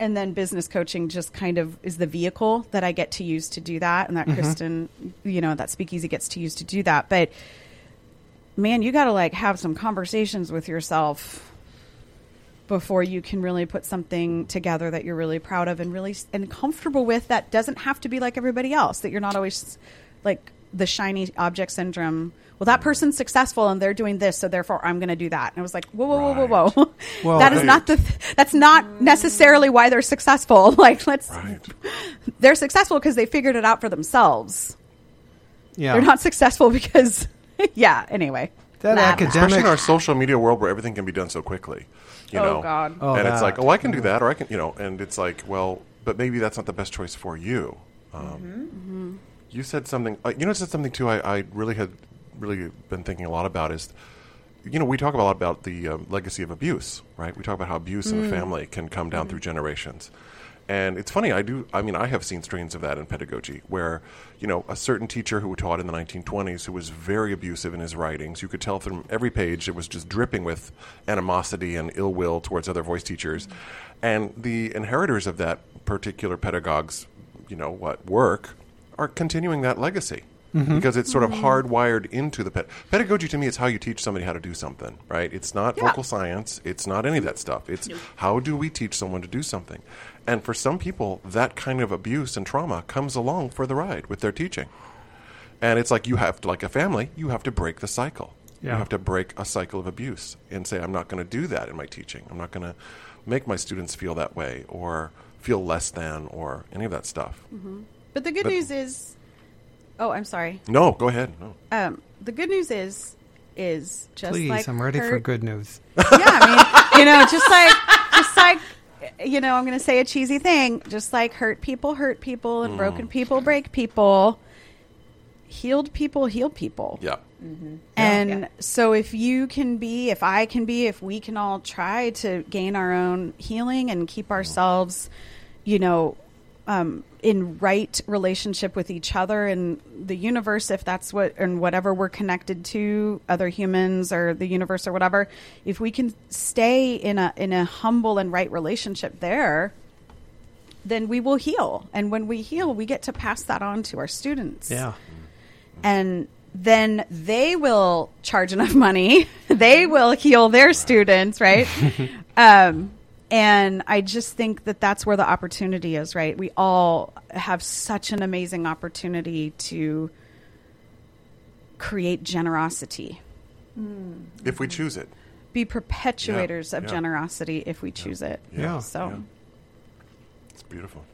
and then business coaching just kind of is the vehicle that I get to use to do that, and that Christin, you know, that Speakeasy gets to use to do that. But man, you got to like have some conversations with yourself before you can really put something together that you're really proud of and really and comfortable with. That doesn't have to be like everybody else. That you're not always like the shiny object syndrome. Well, that person's successful and they're doing this, so therefore I'm going to do that. And I was like, whoa, whoa, whoa, whoa, whoa. Well, that is Right. not the. That's not necessarily why they're successful. Like, let's. Right. They're successful because they figured it out for themselves. Yeah. They're not successful because. yeah. Anyway. That Blah, blah. academic- Especially in our social media world where everything can be done so quickly. You Oh, know? God. Oh, and it's like, oh, I can do that, or I can, you know, and it's like, well, but maybe that's not the best choice for you. Um, You said something, uh, you know, said something too. I, I really had really been thinking a lot about is, you know, we talk a lot about the um, legacy of abuse, right? We talk about how abuse in a mm. family can come down mm. through generations. And it's funny, I do, I mean, I have seen strains of that in pedagogy where, you know, a certain teacher who taught in the 1920s who was very abusive in his writings, you could tell from every page it was just dripping with animosity and ill will towards other voice teachers. Mm. And the inheritors of that particular pedagogue's, you know, what, work are continuing that legacy Mm-hmm. because it's sort of mm-hmm. hardwired into the ped- pedagogy. To me, is how you teach somebody how to do something, right? It's not Yeah. vocal science. It's not any of that stuff. It's how do we teach someone to do something? And for some people, that kind of abuse and trauma comes along for the ride with their teaching. And it's like you have to, like a family, you have to break the cycle. You have to break a cycle of abuse and say, I'm not going to do that in my teaching. I'm not going to make my students feel that way or feel less than or any of that stuff. Mm-hmm. But the good But- news is. Oh, I'm sorry. No, go ahead. No. Um, the good news is, is just Please, like I'm ready for good news. yeah, I mean, you know, just like, just like, you know, I'm going to say a cheesy thing. Just like hurt people hurt people and broken mm. people break people, healed people heal people. Yeah. Mm-hmm. And Yeah. so, if you can be, if I can be, if we can all try to gain our own healing and keep mm. ourselves, you know, um, in right relationship with each other and the universe, if that's what, and whatever we're connected to, other humans or the universe or whatever, if we can stay in a in a humble and right relationship there, then we will heal. And when we heal, we get to pass that on to our students Yeah. and then they will charge enough money they will heal their students right um, and i just think that that's where the opportunity is right we all have such an amazing opportunity to create generosity mm. If we choose it. be perpetuators Yeah, of yeah. generosity if we choose it Yeah. so Yeah. It's beautiful.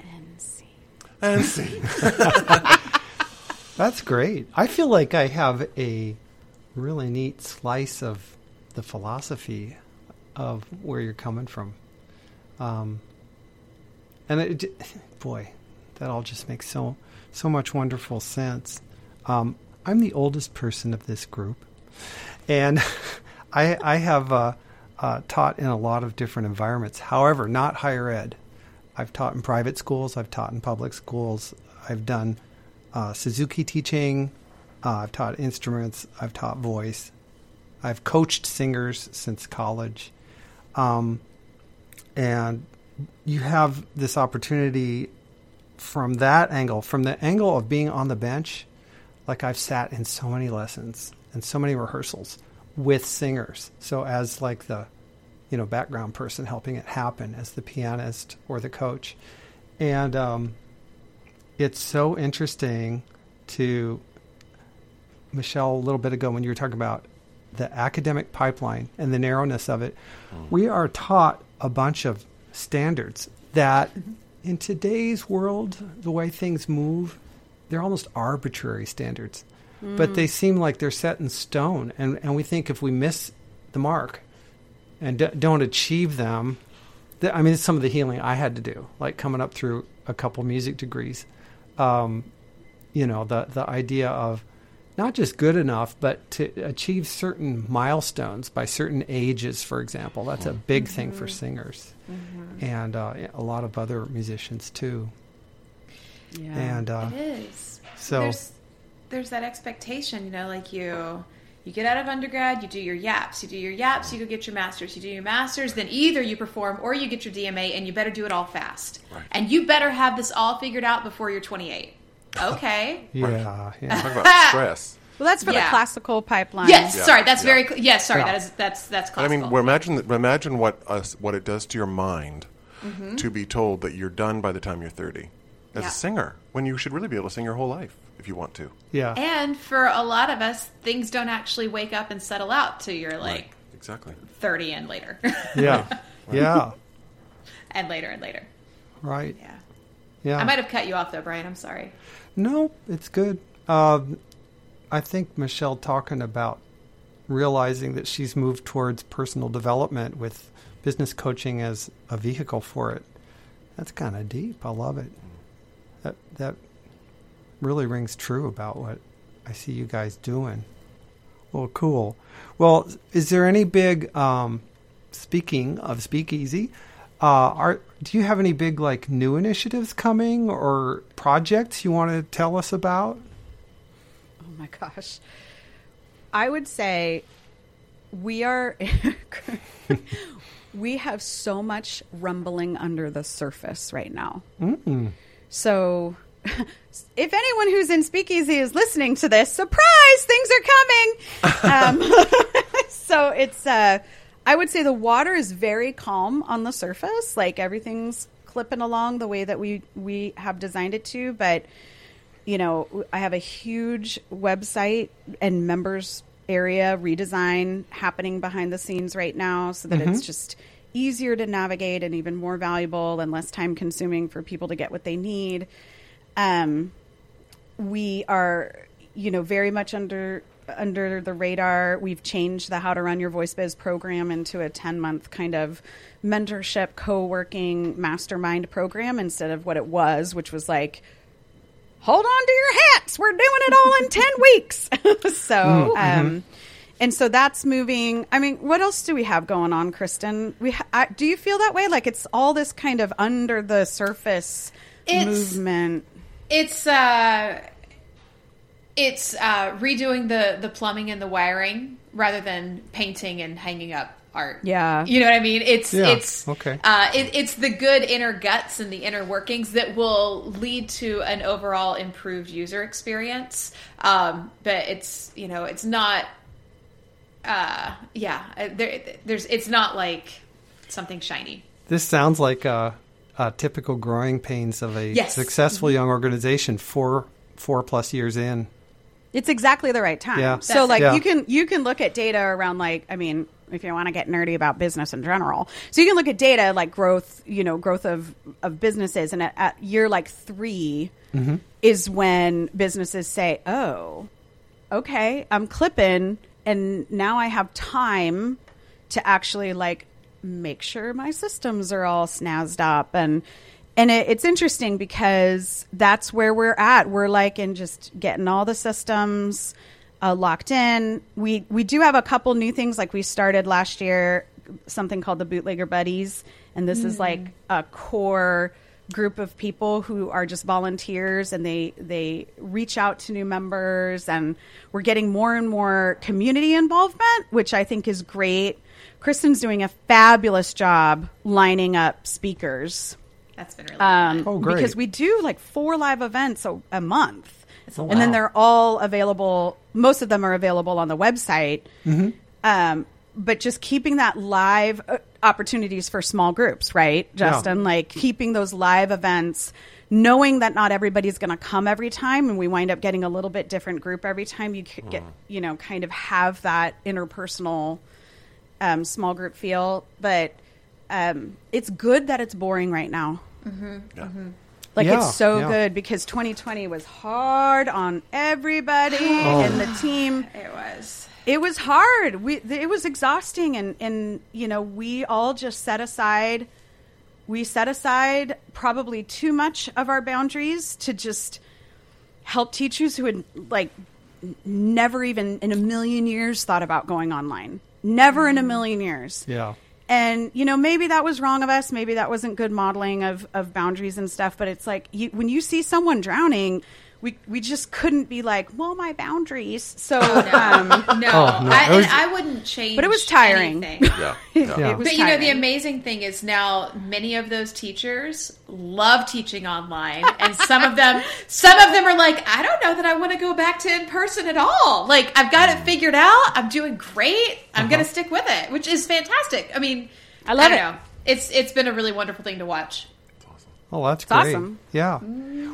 and see. And see. That's great. I feel like I have a really neat slice of the philosophy of where you're coming from. Um, and it, boy, that all just makes so so much wonderful sense. Um, I'm the oldest person of this group, and I, I have uh, uh, taught in a lot of different environments. However, not higher ed. I've taught in private schools. I've taught in public schools. I've done uh, Suzuki teaching. Uh, I've taught instruments. I've taught voice. I've coached singers since college. Um, and you have this opportunity from that angle, from the angle of being on the bench. Like I've sat in so many lessons and so many rehearsals with singers. So as like the, you know, background person helping it happen as the pianist or the coach, and um, it's so interesting to Michelle a little bit ago when you were talking about the academic pipeline and the narrowness of it. We are taught a bunch of standards that in today's world, the way things move, they're almost arbitrary standards. But they seem like they're set in stone. And, and we think if we miss the mark and d- don't achieve them, th- I mean, it's some of the healing I had to do, like coming up through a couple music degrees. Um, you know, the, the idea of not just good enough, but to achieve certain milestones by certain ages, for example. That's a big thing for singers and uh, a lot of other musicians too. yeah And uh, It is. so- there's there's that expectation, you know, like you you get out of undergrad, you do your yaps, you do your yaps, you go get your masters, you do your masters, then either you perform or you get your DMA, and you better do it all fast, Right. and you better have this all figured out before you're 28. Okay. yeah, yeah. Talk about stress. well that's for the classical pipeline Yes, Yeah. sorry, that's Yeah. very cl- yes, sorry, Yeah. that is that's that's But I mean, well, imagine that- imagine what us what it does to your mind Mm-hmm. to be told that you're done by the time you're 30 as Yeah. a singer when you should really be able to sing your whole life if you want to. yeah. and for a lot of us, things don't actually wake up and settle out till you're like Exactly. 30 and later, yeah, yeah, and later and later. right. Yeah. Yeah. I might have cut you off though, Brian. I'm sorry. No, it's good. Um, I think Michelle talking about realizing that she's moved towards personal development with business coaching as a vehicle for it. That's kind of deep. I love it. That that really rings true about what I see you guys doing. Well, cool. Well, is there any big? Um, speaking of Speakeasy, uh, are do you have any big like new initiatives coming or projects you want to tell us about? Oh my gosh. I would say we are we have so much rumbling under the surface right now. So if anyone who's in Speakeasy is listening to this, surprise, things are coming. um, so it's uh I would say the water is very calm on the surface, like everything's clipping along the way that we we have designed it to, but you know, I have a huge website and members area redesign happening behind the scenes right now so that it's just easier to navigate and even more valuable and less time consuming for people to get what they need. Um, we are, you know, very much under under the radar. We've changed the How to Run Your Voice Biz program into a 10 month kind of mentorship, co working mastermind program instead of what it was, which was like hold on to your hats. We're doing it all in 10 weeks. so, um, and so that's moving. I mean, what else do we have going on, Christin? We ha- I, do you feel that way? Like it's all this kind of under the surface It's- movement. It's uh, it's uh, redoing the the plumbing and the wiring rather than painting and hanging up art. Yeah. you know what I mean. It's Yeah, it's okay. Uh, it, it's the good inner guts and the inner workings that will lead to an overall improved user experience. Um, but it's you know it's not. Uh, yeah, uh, there, there's it's not like something shiny. This sounds like uh, uh, typical growing pains of a Yes. successful young organization four four plus years in. It's exactly the right time. Yeah. So That's like it. You can you can look at data around like I mean if you want to get nerdy about business in general. So you can look at data like growth, you know, growth of of businesses and at, at year like 3 mm-hmm. is when businesses say, "Oh, okay, I'm clipping and now I have time to actually like make sure my systems are all snazzed up and and it, it's interesting because that's where we're at. We're like in just getting all the systems uh, locked in. We we do have a couple new things. Like we started last year something called the bootlegger buddies. And this is like a core group of people who are just volunteers. And they they reach out to new members. And we're getting more and more community involvement which i think is great. Christin's doing a fabulous job lining up speakers That's been really um, fun. Oh, great. because we do like four live events a, a month. A and then they're all available most of them are available on the website. Um, but just keeping that live uh, opportunities for small groups right justin? Like keeping those live events knowing that not everybody's going to come every time and we wind up getting a little bit different group every time you c- get you know kind of have that interpersonal um, small group feel. But um, it's good that it's boring right now Mm-hmm, yeah. Mm-hmm. like Yeah, it's so yeah. good because 2020 was hard on everybody Oh. and the team. It was. It was hard. We it was exhausting and and you know, we all just set aside we set aside probably too much of our boundaries to just help teachers who had like never even in a million years thought about going online. Never in a mm-hmm. million years. Yeah. And you know, maybe that was wrong of us. Maybe that wasn't good modeling of, of boundaries and stuff. But it's like you, when you see someone drowning, we we just couldn't be like, well, my boundaries. So, um, No, Oh, no, I, was- and I wouldn't change. But it was tiring. anything. Yeah. it, yeah. it was But you know, the amazing thing is now many of those teachers love teaching online, and some of them, some of them are like, I don't know that I want to go back to in person at all. Like, I've got it figured out. I'm doing great. I'm going to stick with it, which is fantastic. I mean, I love don't it. Know. It's it's been a really wonderful thing to watch. Oh, that's It's great. awesome. Yeah.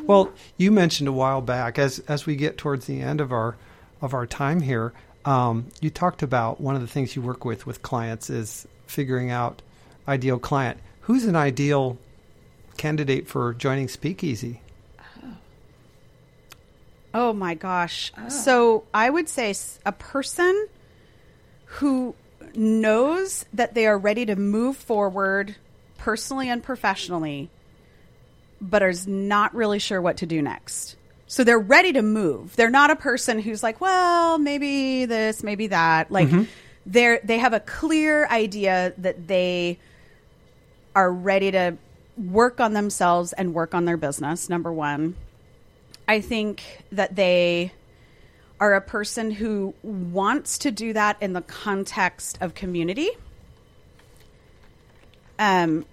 Well, you mentioned a while back as as we get towards the end of our of our time here, um, you talked about one of the things you work with with clients is figuring out ideal client. Who's an ideal candidate for joining Speakeasy? Oh my gosh. So I would say a person who knows that they are ready to move forward personally and professionally, but is not really sure what to do next. So they're ready to move. They're not a person who's like, well, maybe this, maybe that. Like they're they have a clear idea that they are ready to work on themselves and work on their business. Number 1. I think that they are a person who wants to do that in the context of community. Um,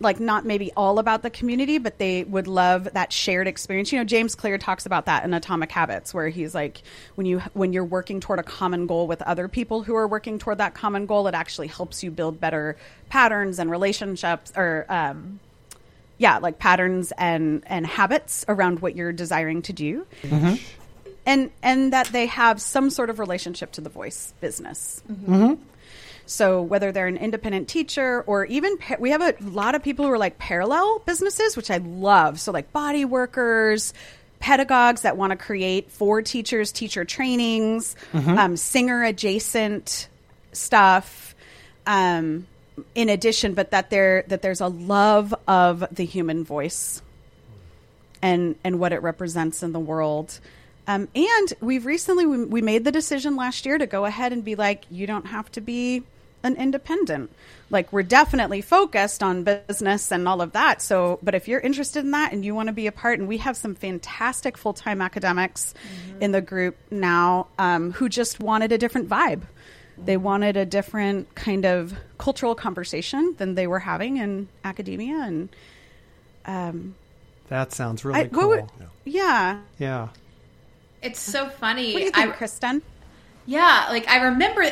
like not maybe all about the community, but they would love that shared experience. You know, James Clear talks about that in Atomic Habits, where he's like, when you when you're working toward a common goal with other people who are working toward that common goal, it actually helps you build better patterns and relationships, or um, yeah, like patterns and and habits around what you're desiring to do. And and that they have some sort of relationship to the voice business. So whether they're an independent teacher or even pa- we have a lot of people who are like parallel businesses, which I love. So like body workers, pedagogues that want to create for teachers teacher trainings, um, singer adjacent stuff. Um, in addition, but that there that there's a love of the human voice and and what it represents in the world. Um, and we've recently we, we made the decision last year to go ahead and be like, you don't have to be an independent. Like we're definitely focused on business and all of that. So, but if you're interested in that and you want to be a part, and we have some fantastic full time academics in the group now um, who just wanted a different vibe. They wanted a different kind of cultural conversation than they were having in academia, and um, That sounds really I, cool. would- yeah. yeah. It's so funny. What do you think, I- Christin? Yeah, like I remember,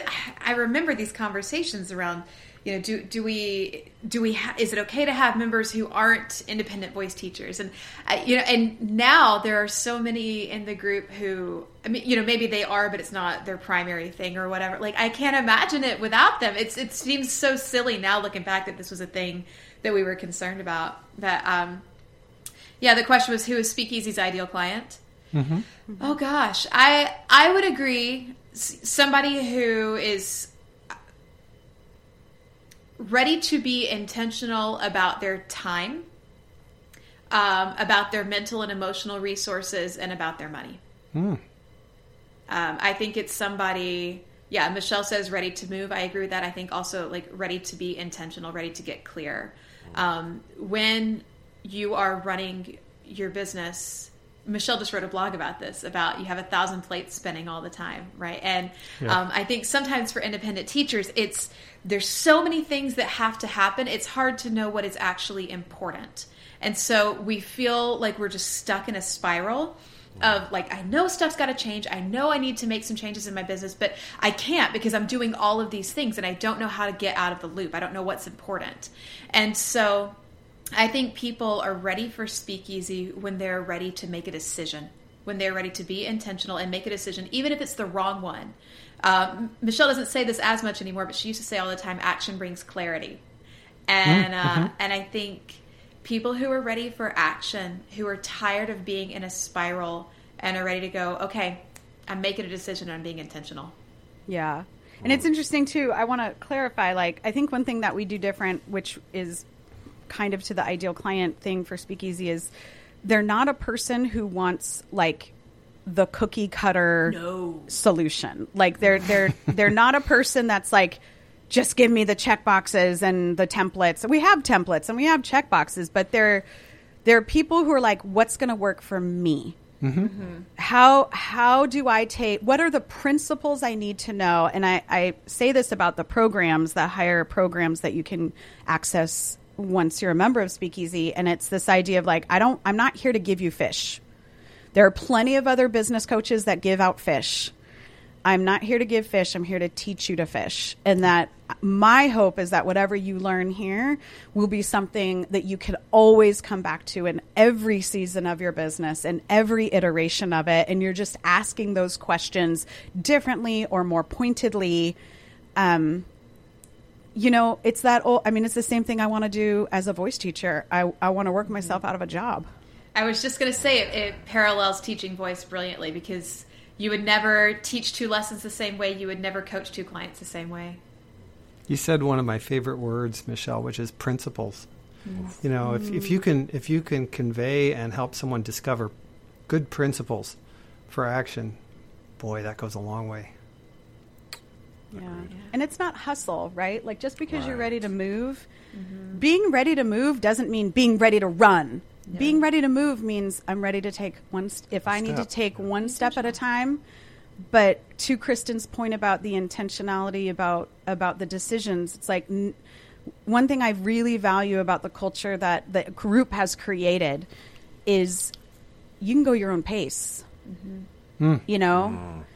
I remember these conversations around. You know, do do we do we ha- is it okay to have members who aren't independent voice teachers? And uh, you know, and now there are so many in the group who, I mean, you know, maybe they are, but it's not their primary thing or whatever. Like I can't imagine it without them. It's it seems so silly now looking back that this was a thing that we were concerned about. That um, yeah, the question was who is Speakeasy's ideal client? Oh gosh, I I would agree. Somebody who is ready to be intentional about their time, um, about their mental and emotional resources, and about their money. Um, I think it's somebody. Yeah, Michelle says ready to move. I agree with that. I think also like ready to be intentional, ready to get clear. Um, when you are running your business, Michelle just wrote a blog about this about you have a thousand plates spinning all the time, right? And um, I think sometimes for independent teachers, it's there's so many things that have to happen. It's hard to know what is actually important, and so we feel like we're just stuck in a spiral of like I know stuff's got to change. I know I need to make some changes in my business, but I can't because I'm doing all of these things and I don't know how to get out of the loop. I don't know what's important. And so I think people are ready for speakeasy when they're ready to make a decision, when they're ready to be intentional and make a decision, even if it's the wrong one. Um, Michelle doesn't say this as much anymore, but she used to say all the time, "Action brings clarity," and uh, and I think people who are ready for action, who are tired of being in a spiral, and are ready to go, okay, I'm making a decision and I'm being intentional. Yeah. And it's interesting too. I want to clarify like I think one thing that we do different which is kind of to the ideal client thing for Speakeasy is they're not a person who wants like the cookie cutter No. solution. Like they're they're they're not a person that's like just give me the check boxes and the templates. We have templates and we have check boxes, but they're they're people who are like what's going to work for me? Mm-hmm. Mm-hmm. how how do I take what are the principles I need to know? And I, I say this about the programs, the higher programs that you can access once you're a member of Speakeasy, and it's this idea of like I don't I'm not here to give you fish. There are plenty of other business coaches that give out fish. I'm not here to give fish. I'm here to teach you to fish. And that my hope is that whatever you learn here will be something that you can always come back to in every season of your business and every iteration of it. And you're just asking those questions differently or more pointedly. Um, you know, it's that old, I mean, it's the same thing I want to do as a voice teacher. I, I want to work myself out of a job. I was just going to say it, it parallels teaching voice brilliantly because you would never teach two lessons the same way. You would never coach two clients the same way. You said one of my favorite words, Michelle, which is principles. You know, if, if you can if you can convey and help someone discover good principles for action, boy, that goes a long way. Yeah. And it's not hustle, right? Like just because you're ready to move, mm-hmm. being ready to move doesn't mean being ready to run. Being ready to move means I'm ready to take one st- if I need to step. take one step at a time. But to Christin's point about the intentionality about about the decisions, it's like n- one thing I really value about the culture that the group has created is you can go your own pace. Mm-hmm. Hmm. You know, mm.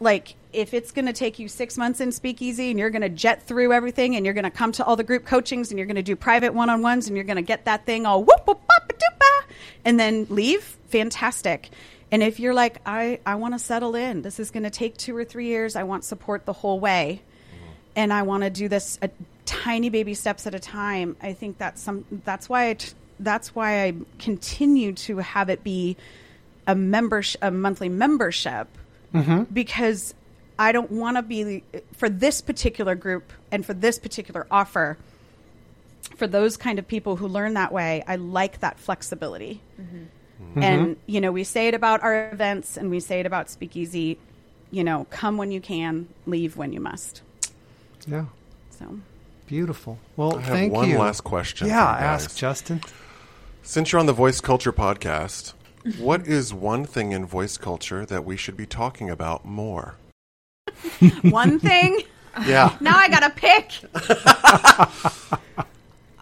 Like if it's going to take you six months in speakeasy and you're going to jet through everything and you're going to come to all the group coachings and you're going to do private one-on-ones and you're going to get that thing all whoop whoop bop doopa and then leave fantastic. And if you're like i i want to settle in this is going to take two or three years i want support the whole way. And i want to do this a tiny baby steps at a time i think that's some that's why I t- that's why i continue to have it be a membership a monthly membership Mm-hmm. because I don't want to be for this particular group and for this particular offer. For those kind of people who learn that way, I like that flexibility. Mm-hmm. And, mm-hmm. you know, we say it about our events and we say it about Speakeasy, you know, come when you can, leave when you must. Yeah. So, Beautiful. Well, I have thank one you. last question. Yeah, for you guys. ask Justin. Since you're on the Voice Culture podcast, what is one thing in voice culture that we should be talking about more? one thing, Yeah. now I got to pick.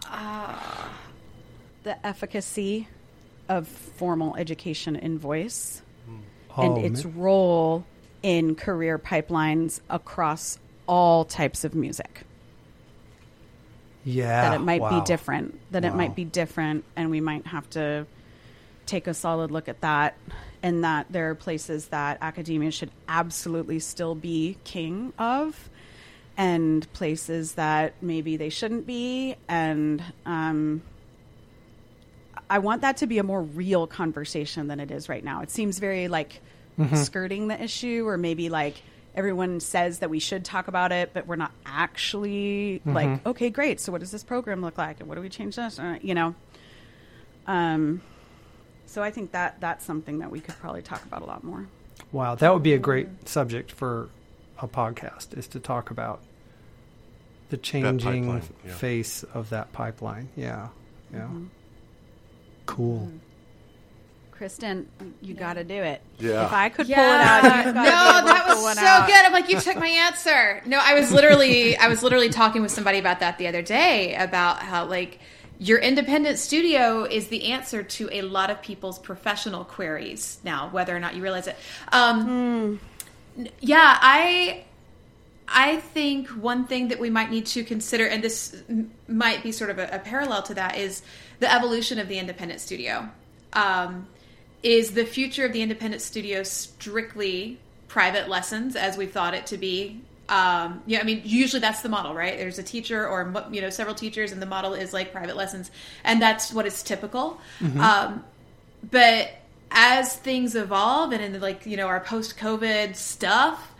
Uh, the efficacy of formal education in voice hmm. and Oh, its man. role in career pipelines across all types of music. Yeah. that it might wow. be different, that it might be different, and we might have to take a solid look at that. And that there are places that academia should absolutely still be king of, and places that maybe they shouldn't be. And um, I want that to be a more real conversation than it is right now. It seems very like skirting the issue, or maybe like everyone says that we should talk about it, but we're not actually like, okay, great. So what does this program look like, and what do we change this? Uh, you know. Um. So I think that that's something that we could probably talk about a lot more. Wow, that would be a great subject for a podcast is to talk about the changing pipeline, yeah. face of that pipeline. Yeah. Yeah. Mm-hmm. Cool. Christin, you got to do it. Yeah. If I could Yeah. pull it out, no, got to be able to that was so out. good. I'm like, you took my answer. No, I was literally, I was literally talking with somebody about that the other day about how like your independent studio is the answer to a lot of people's professional queries now, whether or not you realize it. Um, n- Yeah, I. I think one thing that we might need to consider, and this might be sort of a, a parallel to that, is the evolution of the independent studio. Um, is the future of the independent studio strictly private lessons as we've thought it to be? Um, yeah, I mean, usually that's the model, right? There's a teacher or you know several teachers, and the model is like private lessons, and that's what is typical. Um, but as things evolve, and in like you know our post-COVID stuff,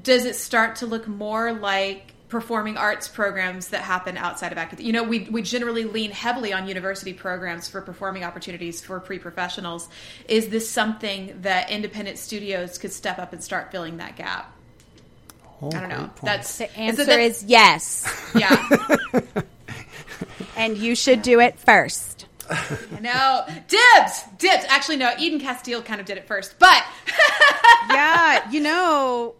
does it start to look more like performing arts programs that happen outside of academia? You know, we, we generally lean heavily on university programs for performing opportunities for pre professionals. Is this something that independent studios could step up and start filling that gap? Oh, I don't know. point. That's The so answer that's- is yes, yeah. and you should do it first. no dibs, dibs. Actually, no. Eden Casteel kind of did it first, but yeah, you know,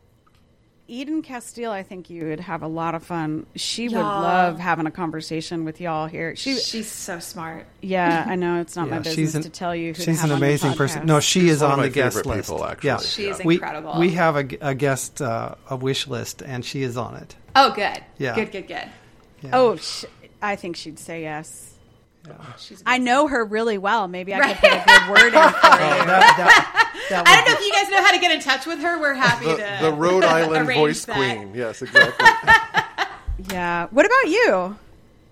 Eden Casteel, I think you would have a lot of fun. She would Y'all. love having a conversation with y'all here. She, she's so smart. yeah, I know it's not my Yeah, business she's an, to tell you. Who to she's have an on the amazing person. No, she is one of on my the guest list. people, actually. Yeah, She is we, incredible. We have a, a guest, uh, a wish list, and she is on it. Oh, good. Yeah. Good, good, good. Yeah. Oh, sh- I think she'd say yes. She's I know her really well. Maybe I Right. could put a good word in for you. that, that, that I don't know if you guys know how to get in touch with her. We're happy The, to. the Rhode Island voice that. queen. Yes, exactly. Yeah. What about you?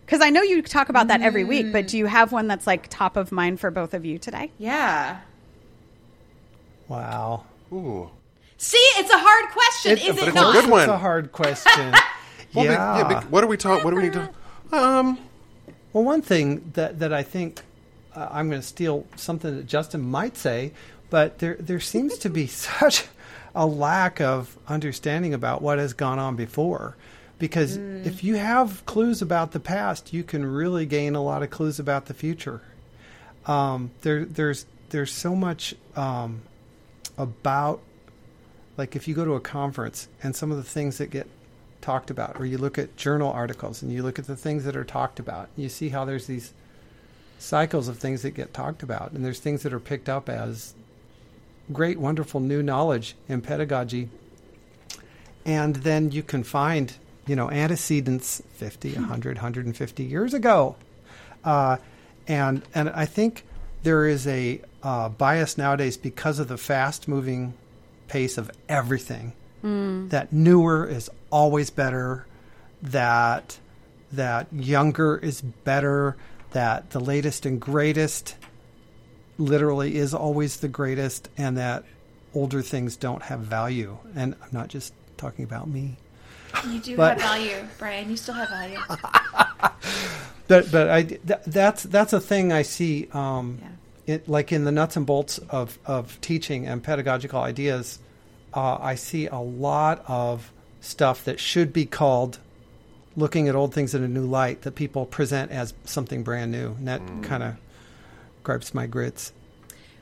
Because I know you talk about that every week, but do you have one that's like top of mind for both of you today? Yeah. wow. Ooh. See, it's a hard question, It- is it it's a not? good one. It's a hard question. Well, but- yeah. but what are we talking? What do we need to? Um. Well, one thing that, that I think uh, I'm going to steal something that Justin might say, but there there seems to be such a lack of understanding about what has gone on before. Because if you have clues about the past, you can really gain a lot of clues about the future. Um, there there's there's so much um, about like if you go to a conference and some of the things that get talked about, or you look at journal articles and you look at the things that are talked about, you see how there's these cycles of things that get talked about, and there's things that are picked up as great, wonderful new knowledge in pedagogy, and then you can find, you know, antecedents 50, 100, 150 years ago, uh, and and I think there is a uh, bias nowadays because of the fast-moving pace of everything that newer is always better, that that younger is better, that the latest and greatest literally is always the greatest, and that older things don't have value. And I'm not just talking about me. You do But- have value, Brian. You still have value. But but I th- that's that's a thing I see um, Yeah. it, like in the nuts and bolts of, of teaching and pedagogical ideas, uh, I see a lot of stuff that should be called looking at old things in a new light that people present as something brand new. And that mm. kind of gripes my grits.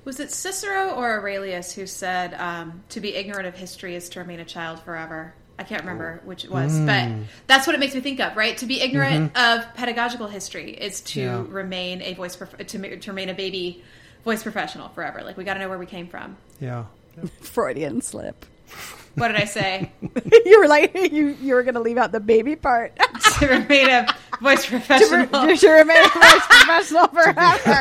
Was it Cicero or Aurelius who said um, to be ignorant of history is to remain a child forever? I can't remember oh. which it was, but mm. that's what it makes me think of, right? To be ignorant mm-hmm. of pedagogical history is to Yeah. remain a voice prof- to, to remain a baby voice professional forever. Like we got to know where we came from. Yeah. Freudian slip. What did I say? you were like you you were going to leave out the baby part. to remain a voice to, professional. re- to remain a voice professional forever.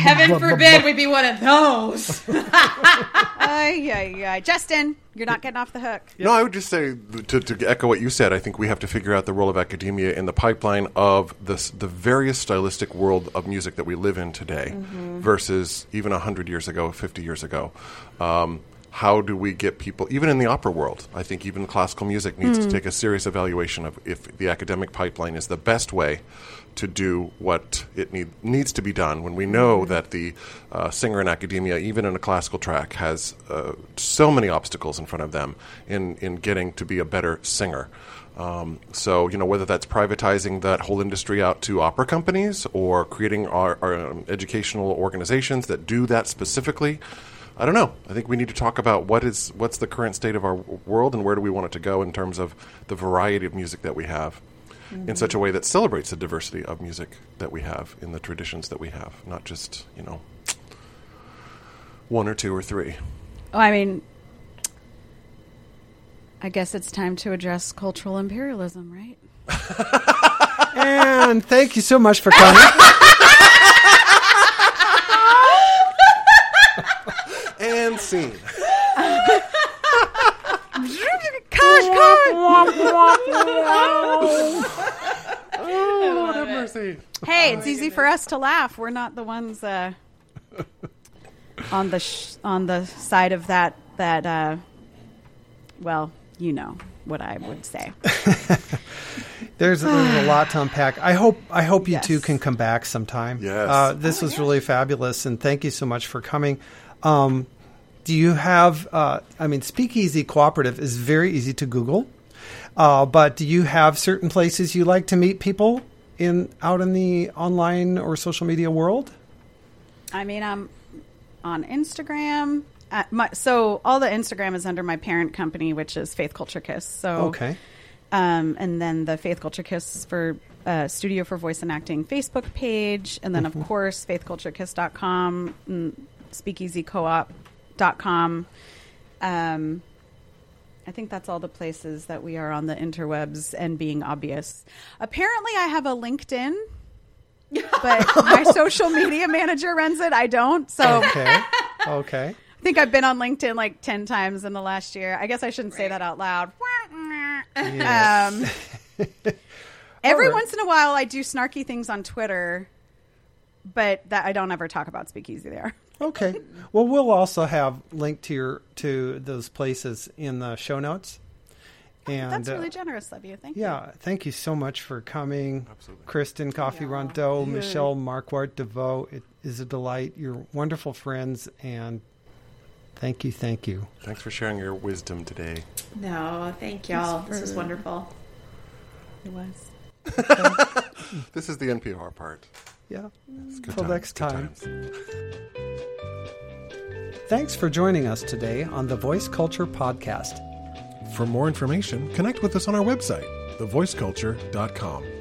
Heaven forbid we be one of those. ay, ay, ay. Justin, you're not getting off the hook. No, I would just say to, to echo what you said. I think we have to figure out the role of academia in the pipeline of this, the various stylistic world of music that we live in today, versus even hundred years ago, fifty years ago. Um, how do we get people, even in the opera world? I think even classical music needs to take a serious evaluation of if the academic pipeline is the best way to do what it need, needs to be done when we know that the uh, singer in academia, even in a classical track, has uh, so many obstacles in front of them in, in getting to be a better singer. Um, so, you know, whether that's privatizing that whole industry out to opera companies or creating our, our um, educational organizations that do that specifically, I don't know. I think we need to talk about what is what's the current state of our world and where do we want it to go in terms of the variety of music that we have in such a mm-hmm. way that celebrates the diversity of music that we have in the traditions that we have, not just, you know, one or two or three. Oh, I mean, I guess it's time to address cultural imperialism, right? And thank you so much for coming. And scene. Gosh, God. Oh, Lord have mercy. Hey, it's easy for us to laugh. We're not the ones uh, on the sh- on the side of that that. Uh, well, you know what I would say. There's, there's a lot to unpack. I hope I hope you Yes. two can come back sometime. Yes. Uh, this was really fabulous, and thank you so much for coming. Um, do you have? Uh, I mean, Speakeasy Cooperative is very easy to Google, uh, but do you have certain places you like to meet people in out in the online or social media world? I mean, I'm on Instagram. Uh, my, so all the Instagram is under my parent company, which is Faith Culture Kiss. So Okay. um, and then the Faith Culture Kiss for uh, Studio for Voice and Acting Facebook page, and then of course faithculturekiss.com, speakeasycoop.com. Um, I think that's all the places that we are on the interwebs and being obvious. Apparently, I have a LinkedIn, but my social media manager runs it. I don't. So Okay. okay. I think I've been on LinkedIn like 10 times in the last year. I guess I shouldn't say that out loud. Um, every right. once in a while, I do snarky things on Twitter, but that I don't ever talk about Speakeasy there. Okay. Well, we'll also have link to your to those places in the show notes. And That's uh, really generous of you. Thank you. Yeah, thank you so much for coming. Absolutely. Christin Coffee Rondeau, Michelle Markwart Deveaux. It is a delight. You're wonderful friends, and thank you, thank you. Thanks for sharing your wisdom today. No, thank y'all. This was wonderful. It was. This is the NPR part. Yeah. It's good Till times, next good time. times. Thanks for joining us today on the Voice Culture Podcast. For more information, connect with us on our website, thevoiceculture.com.